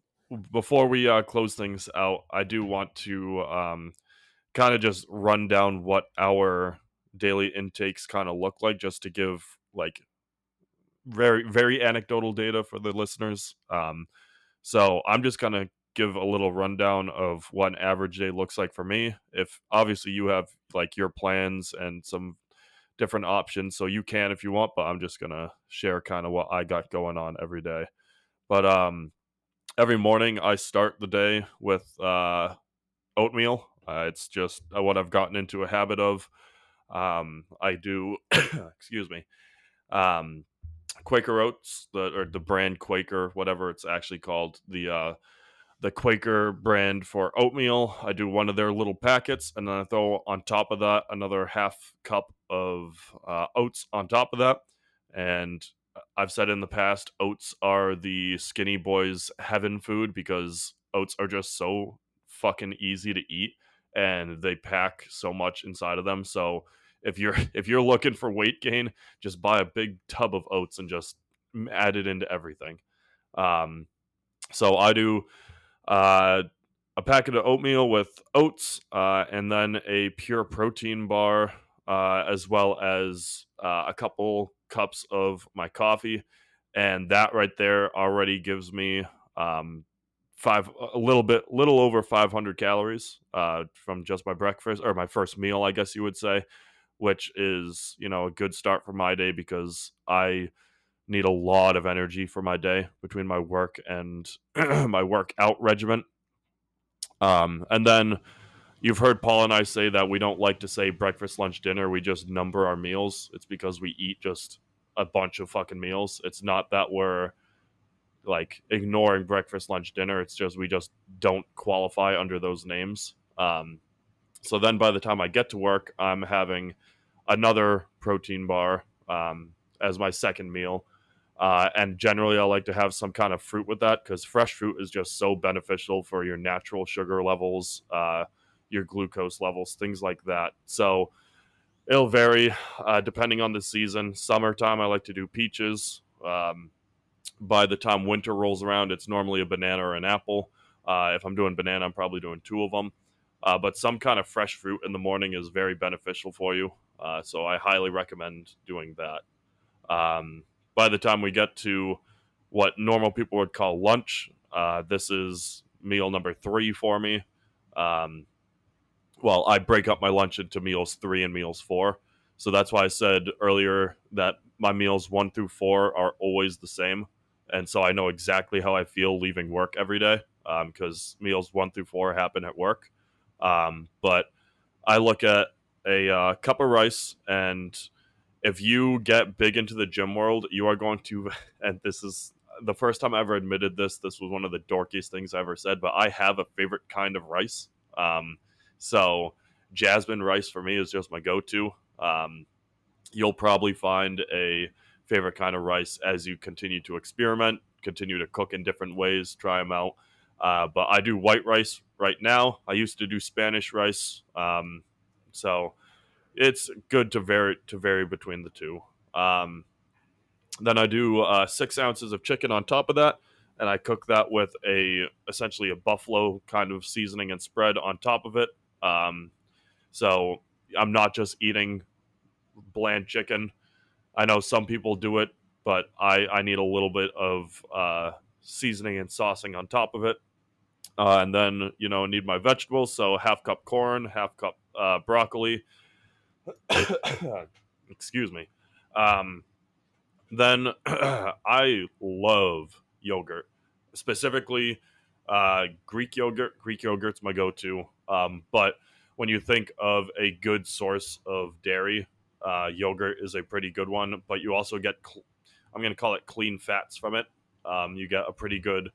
before we uh, close things out, I do want to um, kind of just run down what our daily intakes kind of look like, just to give like very very anecdotal data for the listeners. Um, so I'm just gonna give a little rundown of what an average day looks like for me. If obviously you have like your plans and some different options, so you can if you want, but I'm just gonna share kind of what I got going on every day. But um, every morning I start the day with uh, oatmeal. Uh, it's just uh, what I've gotten into a habit of. Um, I do, excuse me, um, Quaker Oats, the or the brand Quaker, whatever it's actually called. The uh, the Quaker brand for oatmeal. I do one of their little packets, and then I throw on top of that another half cup of uh, oats on top of that. And I've said in the past, oats are the skinny boys' heaven food because oats are just so fucking easy to eat, and they pack so much inside of them. So if you're if you're looking for weight gain, just buy a big tub of oats and just add it into everything. Um, so I do uh, a packet of oatmeal with oats, uh, and then a pure protein bar, uh, as well as uh, a couple cups of my coffee. And that right there already gives me um, five, a little bit, little over 500 calories uh, from just my breakfast or my first meal, I guess you would say, which is, you know, a good start for my day because I need a lot of energy for my day between my work and my workout regimen. Um, and then you've heard Paul and I say that we don't like to say breakfast, lunch, dinner. We just number our meals. It's because we eat just a bunch of fucking meals. It's not that we're like ignoring breakfast, lunch, dinner. It's just we just don't qualify under those names. Um, so then by the time I get to work, I'm having another protein bar um, as my second meal. Uh, and generally, I like to have some kind of fruit with that because fresh fruit is just so beneficial for your natural sugar levels, uh, your glucose levels, things like that. So it'll vary uh, depending on the season. Summertime, I like to do peaches. Um, by the time winter rolls around, it's normally a banana or an apple. Uh, if I'm doing banana, I'm probably doing two of them. Uh, but some kind of fresh fruit in the morning is very beneficial for you. Uh, so I highly recommend doing that. Um, by the time we get to what normal people would call lunch, uh, this is meal number three for me. Um, well, I break up my lunch into meals three and meals four. So that's why I said earlier that my meals one through four are always the same. And so I know exactly how I feel leaving work every day because um, meals one through four happen at work. Um, but I look at a uh, cup of rice and if you get big into the gym world, you are going to, and this is the first time I ever admitted this. This was one of the dorkiest things I ever said, but I have a favorite kind of rice. Um, so jasmine rice for me is just my go-to. Um, you'll probably find a favorite kind of rice as you continue to experiment, continue to cook in different ways, try them out. Uh, but I do white rice right now. I used to do Spanish rice, um, so it's good to vary to vary between the two. Um, then I do uh, six ounces of chicken on top of that, and I cook that with a essentially a buffalo kind of seasoning and spread on top of it. Um, so I'm not just eating bland chicken. I know some people do it, but I, I need a little bit of uh, seasoning and saucing on top of it. Uh, and then, you know, need my vegetables. So half cup corn, half cup uh, broccoli. Excuse me. Um, then I love yogurt, specifically uh, Greek yogurt. Greek yogurt's my go to. Um, but when you think of a good source of dairy, uh, yogurt is a pretty good one. But you also get, cl- I'm going to call it clean fats from it. Um, you get a pretty good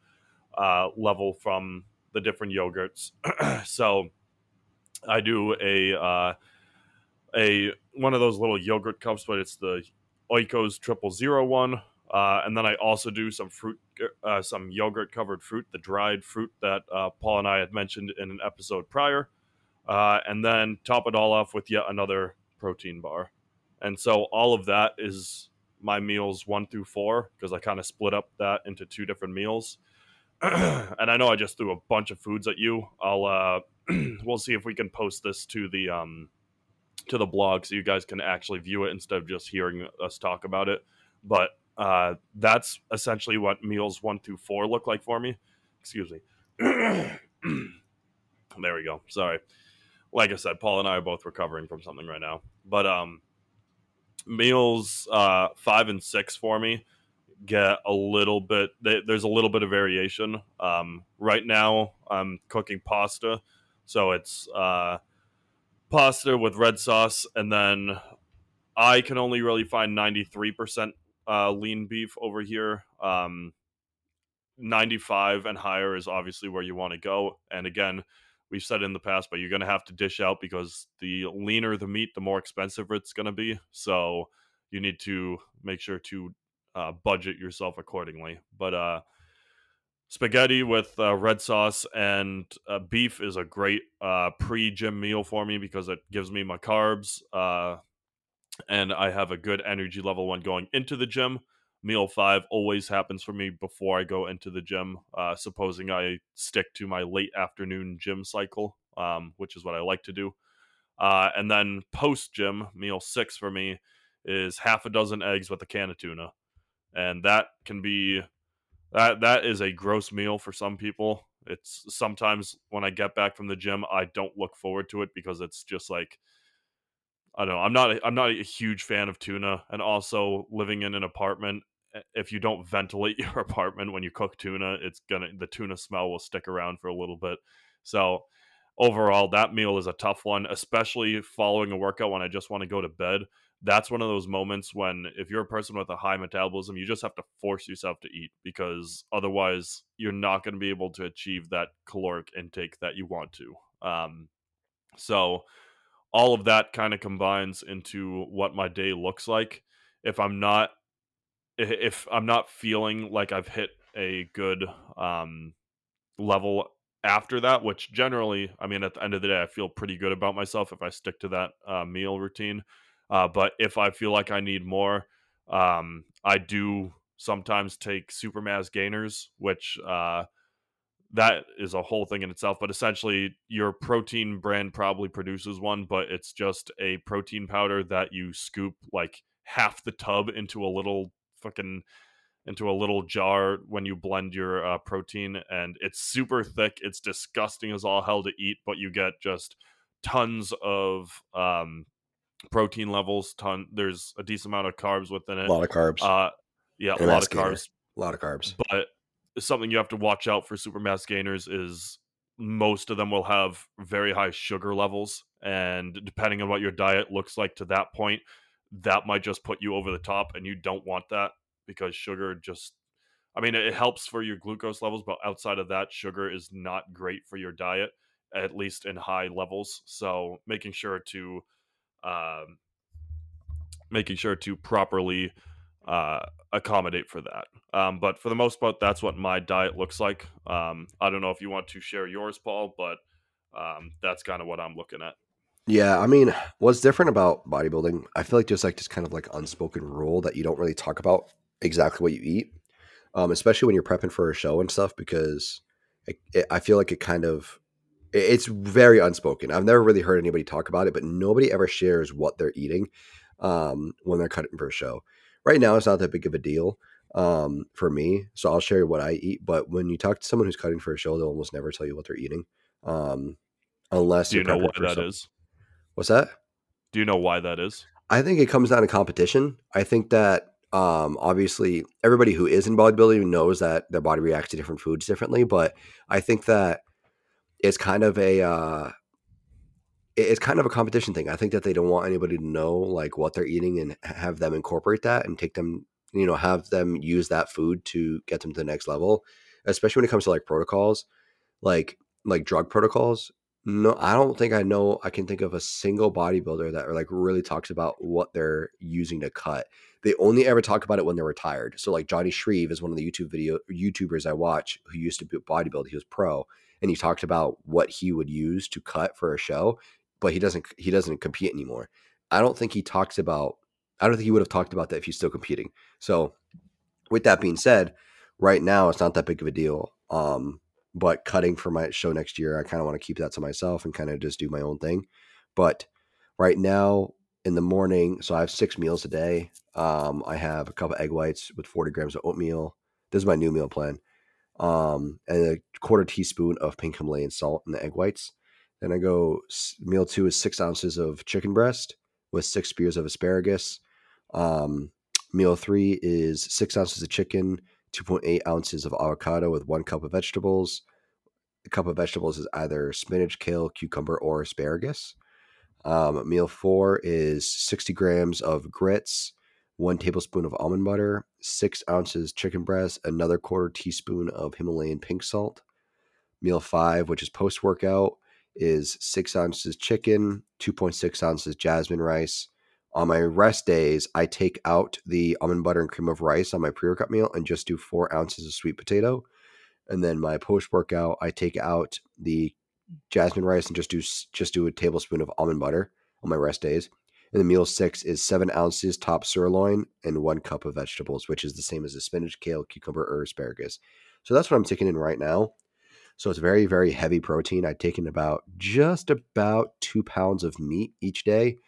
uh, level from the different yogurts. so I do a uh, a one of those little yogurt cups, but it's the Oikos triple zero one. Uh, and then I also do some fruit, uh, some yogurt covered fruit, the dried fruit that uh, Paul and I had mentioned in an episode prior. Uh, and then top it all off with yet another protein bar. And so all of that is my meals one through four because I kind of split up that into two different meals. and I know I just threw a bunch of foods at you. I'll uh, we'll see if we can post this to the um, to the blog so you guys can actually view it instead of just hearing us talk about it. But uh, that's essentially what meals one through four look like for me. Excuse me. there we go. Sorry. Like I said, Paul and I are both recovering from something right now. But um, meals uh, five and six for me get a little bit they, there's a little bit of variation. Um, right now i'm cooking pasta. So it's uh, pasta with red sauce and then i can only really find 93% uh, lean beef over here. Um, 95 and higher is obviously where you want to go. And again we've said in the past but you're going to have to dish out because the leaner the meat the more expensive it's going to be. So you need to make sure to uh, budget yourself accordingly. But uh, spaghetti with uh, red sauce and uh, beef is a great uh, pre gym meal for me because it gives me my carbs uh, and I have a good energy level when going into the gym. Meal five always happens for me before I go into the gym, supposing I stick to my late afternoon gym cycle, um, which is what I like to do. and then post gym, meal six for me is half a dozen eggs with a can of tuna and that can be that that is a gross meal for some people. It's sometimes when I get back from the gym, I don't look forward to it because it's just like I don't know. I'm not I'm not a huge fan of tuna, and also living in an apartment. Eh, if you don't ventilate your apartment when you cook tuna, it's gonna the tuna smell will stick around for a little bit. So overall, that meal is a tough one, especially following a workout when I just want to go to bed that's one of those moments when if you're a person with a high metabolism you just have to force yourself to eat because otherwise you're not going to be able to achieve that caloric intake that you want to. Um, so all of that kind of combines into what my day looks like. If i'm not if i'm not feeling like i've hit a good um, level after that which generally i mean at the end of the day i feel pretty good about myself if i stick to that uh, meal routine uh, but if I feel like I need more, um, I do sometimes take supermass gainers, which uh, that is a whole thing in itself. But essentially, your protein brand probably produces one, but it's just a protein powder that you scoop like half the tub into a little fucking into a little jar when you blend your uh, protein and it's super thick it's disgusting as all hell to eat but you get just tons of um, protein levels. Ton. There's a decent amount of carbs within it. A lot of carbs. Uh, yeah, a lot of carbs. A lot of carbs. But something you have to watch out for super mass gainers is most of them will have very high sugar levels, and depending on what your diet looks like to that point, that might just put you over the top, and you don't want that because sugar just. I mean, it helps for your glucose levels, but outside of that, sugar is not great for your diet at least in high levels. So making sure to um, making sure to properly uh, accommodate for that. Um, but for the most part, that's what my diet looks like. Um, I don't know if you want to share yours, Paul, but um, that's kind of what I'm looking at. Yeah, I mean, what's different about bodybuilding? I feel like there's like this kind of like unspoken rule that you don't really talk about exactly what you eat, um, especially when you're prepping for a show and stuff, because it, it, I feel like it kind of it's very unspoken. I've never really heard anybody talk about it, but nobody ever shares what they're eating um, when they're cutting for a show. Right now, it's not that big of a deal um, for me, so I'll share what I eat. But when you talk to someone who's cutting for a show, they'll almost never tell you what they're eating, um, unless Do you know why that is? What's that? Do you know why that is? I think it comes down to competition. I think that um, obviously everybody who is in bodybuilding knows that their body reacts to different foods differently, but I think that it's kind of a uh, it's kind of a competition thing. I think that they don't want anybody to know like what they're eating and have them incorporate that and take them, you know, have them use that food to get them to the next level. Especially when it comes to like protocols, like like drug protocols. No, I don't think I know. I can think of a single bodybuilder that like really talks about what they're using to cut. They only ever talk about it when they're retired. So like Johnny Shreve is one of the YouTube video YouTubers I watch who used to be bodybuild. He was pro, and he talked about what he would use to cut for a show, but he doesn't. He doesn't compete anymore. I don't think he talks about. I don't think he would have talked about that if he's still competing. So, with that being said, right now it's not that big of a deal. Um, but cutting for my show next year, I kind of want to keep that to myself and kind of just do my own thing. But right now in the morning, so I have six meals a day. Um, I have a couple egg whites with 40 grams of oatmeal. This is my new meal plan. Um, and a quarter teaspoon of pink Himalayan salt in the egg whites. Then I go meal two is six ounces of chicken breast with six spears of asparagus. Um, meal three is six ounces of chicken, 2.8 ounces of avocado with one cup of vegetables. A cup of vegetables is either spinach, kale, cucumber, or asparagus. Um, meal four is 60 grams of grits, one tablespoon of almond butter, six ounces chicken breast, another quarter teaspoon of Himalayan pink salt. Meal five, which is post workout, is six ounces chicken, 2.6 ounces jasmine rice, on my rest days, I take out the almond butter and cream of rice on my pre workout meal and just do four ounces of sweet potato. And then my post workout, I take out the jasmine rice and just do just do a tablespoon of almond butter on my rest days. And the meal six is seven ounces top sirloin and one cup of vegetables, which is the same as the spinach, kale, cucumber, or asparagus. So that's what I'm taking in right now. So it's very, very heavy protein. I've taken about just about two pounds of meat each day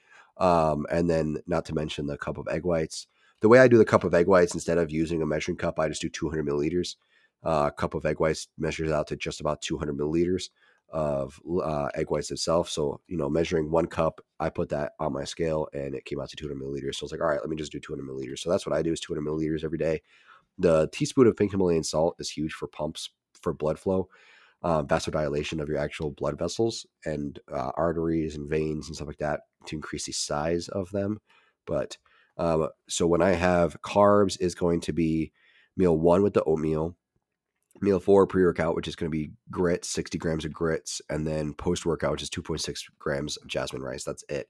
um, and then, not to mention the cup of egg whites. The way I do the cup of egg whites, instead of using a measuring cup, I just do 200 milliliters. Uh, a cup of egg whites measures out to just about 200 milliliters of uh, egg whites itself. So, you know, measuring one cup, I put that on my scale and it came out to 200 milliliters. So I was like, all right, let me just do 200 milliliters. So that's what I do is 200 milliliters every day. The teaspoon of pink Himalayan salt is huge for pumps for blood flow uh, vasodilation of your actual blood vessels and uh, arteries and veins and stuff like that to increase the size of them. But um, so when I have carbs, is going to be meal one with the oatmeal, meal four pre workout, which is going to be grits, 60 grams of grits, and then post workout, which is 2.6 grams of jasmine rice. That's it.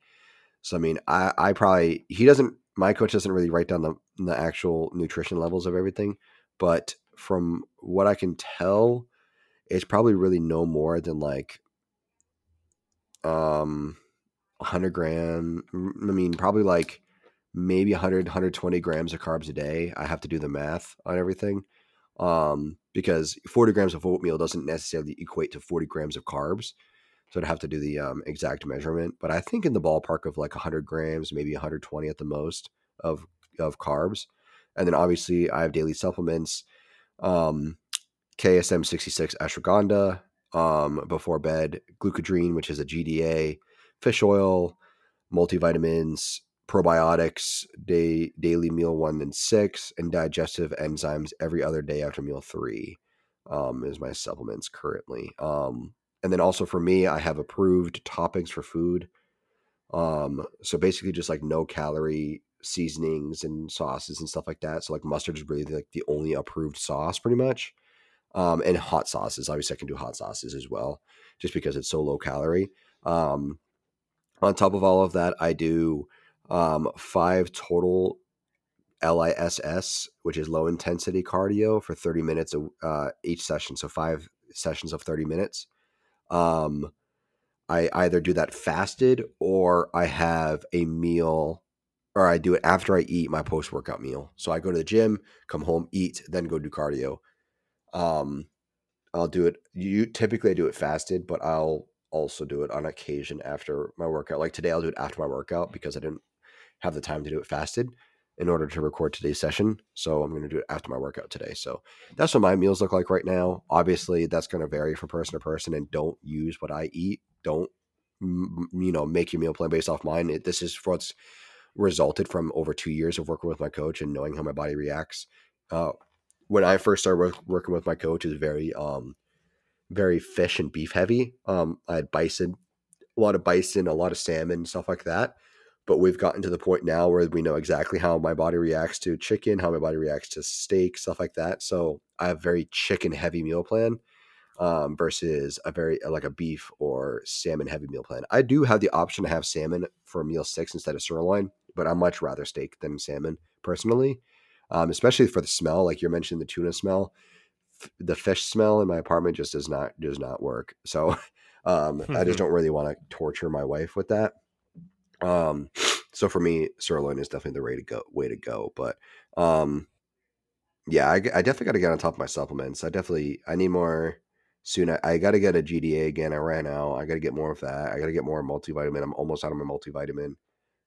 So, I mean, I, I probably, he doesn't, my coach doesn't really write down the, the actual nutrition levels of everything. But from what I can tell, it's probably really no more than like um 100 gram i mean probably like maybe 100 120 grams of carbs a day i have to do the math on everything um because 40 grams of oatmeal doesn't necessarily equate to 40 grams of carbs so i'd have to do the um, exact measurement but i think in the ballpark of like 100 grams maybe 120 at the most of of carbs and then obviously i have daily supplements um KSM 66 ashwagandha um, before bed, glucodrine, which is a GDA, fish oil, multivitamins, probiotics, day, daily meal one and six, and digestive enzymes every other day after meal three um, is my supplements currently. Um, and then also for me, I have approved toppings for food. Um, so basically just like no calorie seasonings and sauces and stuff like that. So like mustard is really like the only approved sauce pretty much. um, and hot sauces. Obviously, I can do hot sauces as well, just because it's so low calorie. Um, on top of all of that, I do um, five total LISS, which is low intensity cardio for 30 minutes uh, each session. So five sessions of 30 minutes. Um, I either do that fasted or I have a meal or I do it after I eat my post workout meal. So I go to the gym, come home, eat, then go do cardio. Um, I'll do it. You typically I do it fasted, but I'll also do it on occasion after my workout. Like today, I'll do it after my workout because I didn't have the time to do it fasted in order to record today's session. So I'm going to do it after my workout today. So that's what my meals look like right now. Obviously, that's going to vary from person to person and don't use what I eat. Don't, you know, make your meal plan based off mine. It, this is what's resulted from over two years of working with my coach and knowing how my body reacts. Uh, when I first started work, working with my coach, it was very, um, very fish and beef heavy. Um, I had bison, a lot of bison, a lot of salmon, stuff like that but we've gotten to the point now where we know exactly how my body reacts to chicken, how my body reacts to steak, stuff like that. So I have a very chicken heavy meal plan um, versus a very like a beef or salmon heavy meal plan. I do have the option to have salmon for meal six instead of sirloin, but I much rather steak than salmon personally, um, especially for the smell. Like you're mentioning the tuna smell, the fish smell in my apartment just does not does not work. So um, I just don't really want to torture my wife with that. Um, so for me, sirloin is definitely the way to go. Way to go. But um, yeah, I, I definitely got to get on top of my supplements. I definitely I need more soon. I, I got to get a GDA again. I ran out. I got to get more of that. I got to get more multivitamin. I'm almost out of my multivitamin.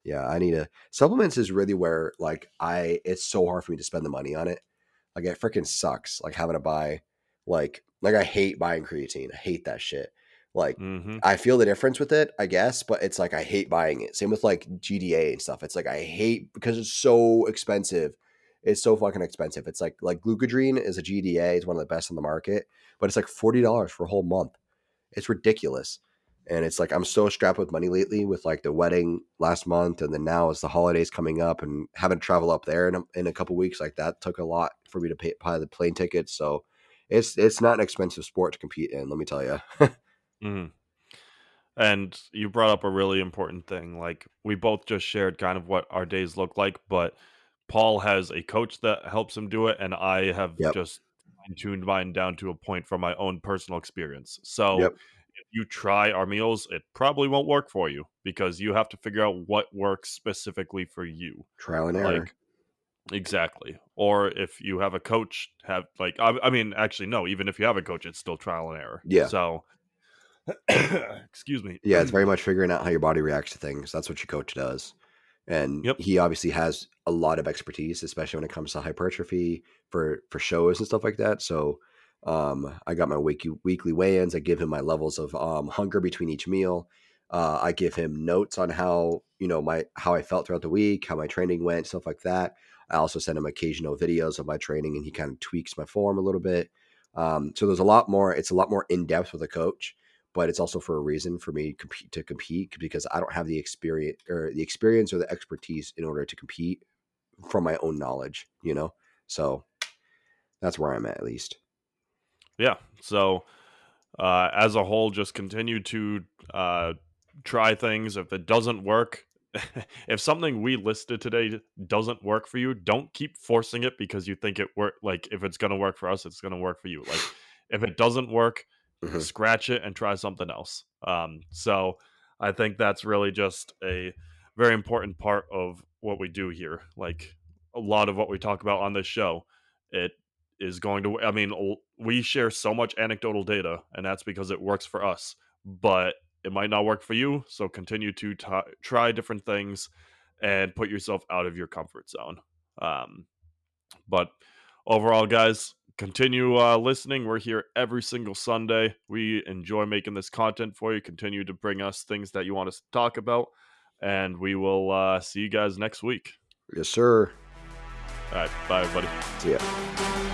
Yeah, I need a supplements is really where like I it's so hard for me to spend the money on it. Like it freaking sucks. Like having to buy like like I hate buying creatine. I hate that shit. Like mm-hmm. I feel the difference with it, I guess, but it's like I hate buying it. Same with like GDA and stuff. It's like I hate because it's so expensive. It's so fucking expensive. It's like like glucodrine is a GDA, it's one of the best on the market, but it's like forty dollars for a whole month. It's ridiculous. And it's like I'm so strapped with money lately with like the wedding last month, and then now as the holidays coming up, and having to travel up there in a, in a couple weeks, like that took a lot for me to pay, pay the plane tickets. So it's it's not an expensive sport to compete in. Let me tell you. Mm. And you brought up a really important thing. Like we both just shared kind of what our days look like, but Paul has a coach that helps him do it, and I have yep. just tuned mine down to a point from my own personal experience. So yep. if you try our meals, it probably won't work for you because you have to figure out what works specifically for you. Trial and error. Like, exactly. Or if you have a coach, have like I, I mean, actually, no. Even if you have a coach, it's still trial and error. Yeah. So Excuse me. Yeah, it's very much figuring out how your body reacts to things. That's what your coach does. And yep. he obviously has a lot of expertise, especially when it comes to hypertrophy for for shows and stuff like that. So um, I got my weekly weekly weigh-ins. I give him my levels of um, hunger between each meal. Uh, I give him notes on how you know my how I felt throughout the week, how my training went, stuff like that. I also send him occasional videos of my training, and he kind of tweaks my form a little bit. Um, so there's a lot more. It's a lot more in depth with a coach but it's also for a reason for me to compete because I don't have the experience or the experience or the expertise in order to compete from my own knowledge, you know? So that's where I'm at, at least. Yeah. So, uh, as a whole, just continue to uh, try things. If it doesn't work, if something we listed today doesn't work for you, don't keep forcing it because you think it work. Like if it's gonna work for us, it's gonna work for you. Like if it doesn't work, mm-hmm. scratch it and try something else. Um, so I think that's really just a very important part of what we do here. Like a lot of what we talk about on this show, it is going to, I mean, we share so much anecdotal data, and that's because it works for us, but it might not work for you. So continue to t- try different things and put yourself out of your comfort zone. Um, but overall, guys, continue uh, listening. We're here every single Sunday. We enjoy making this content for you. Continue to bring us things that you want us to talk about. And we will uh, see you guys next week. Yes, sir. All right. Bye, everybody. See ya.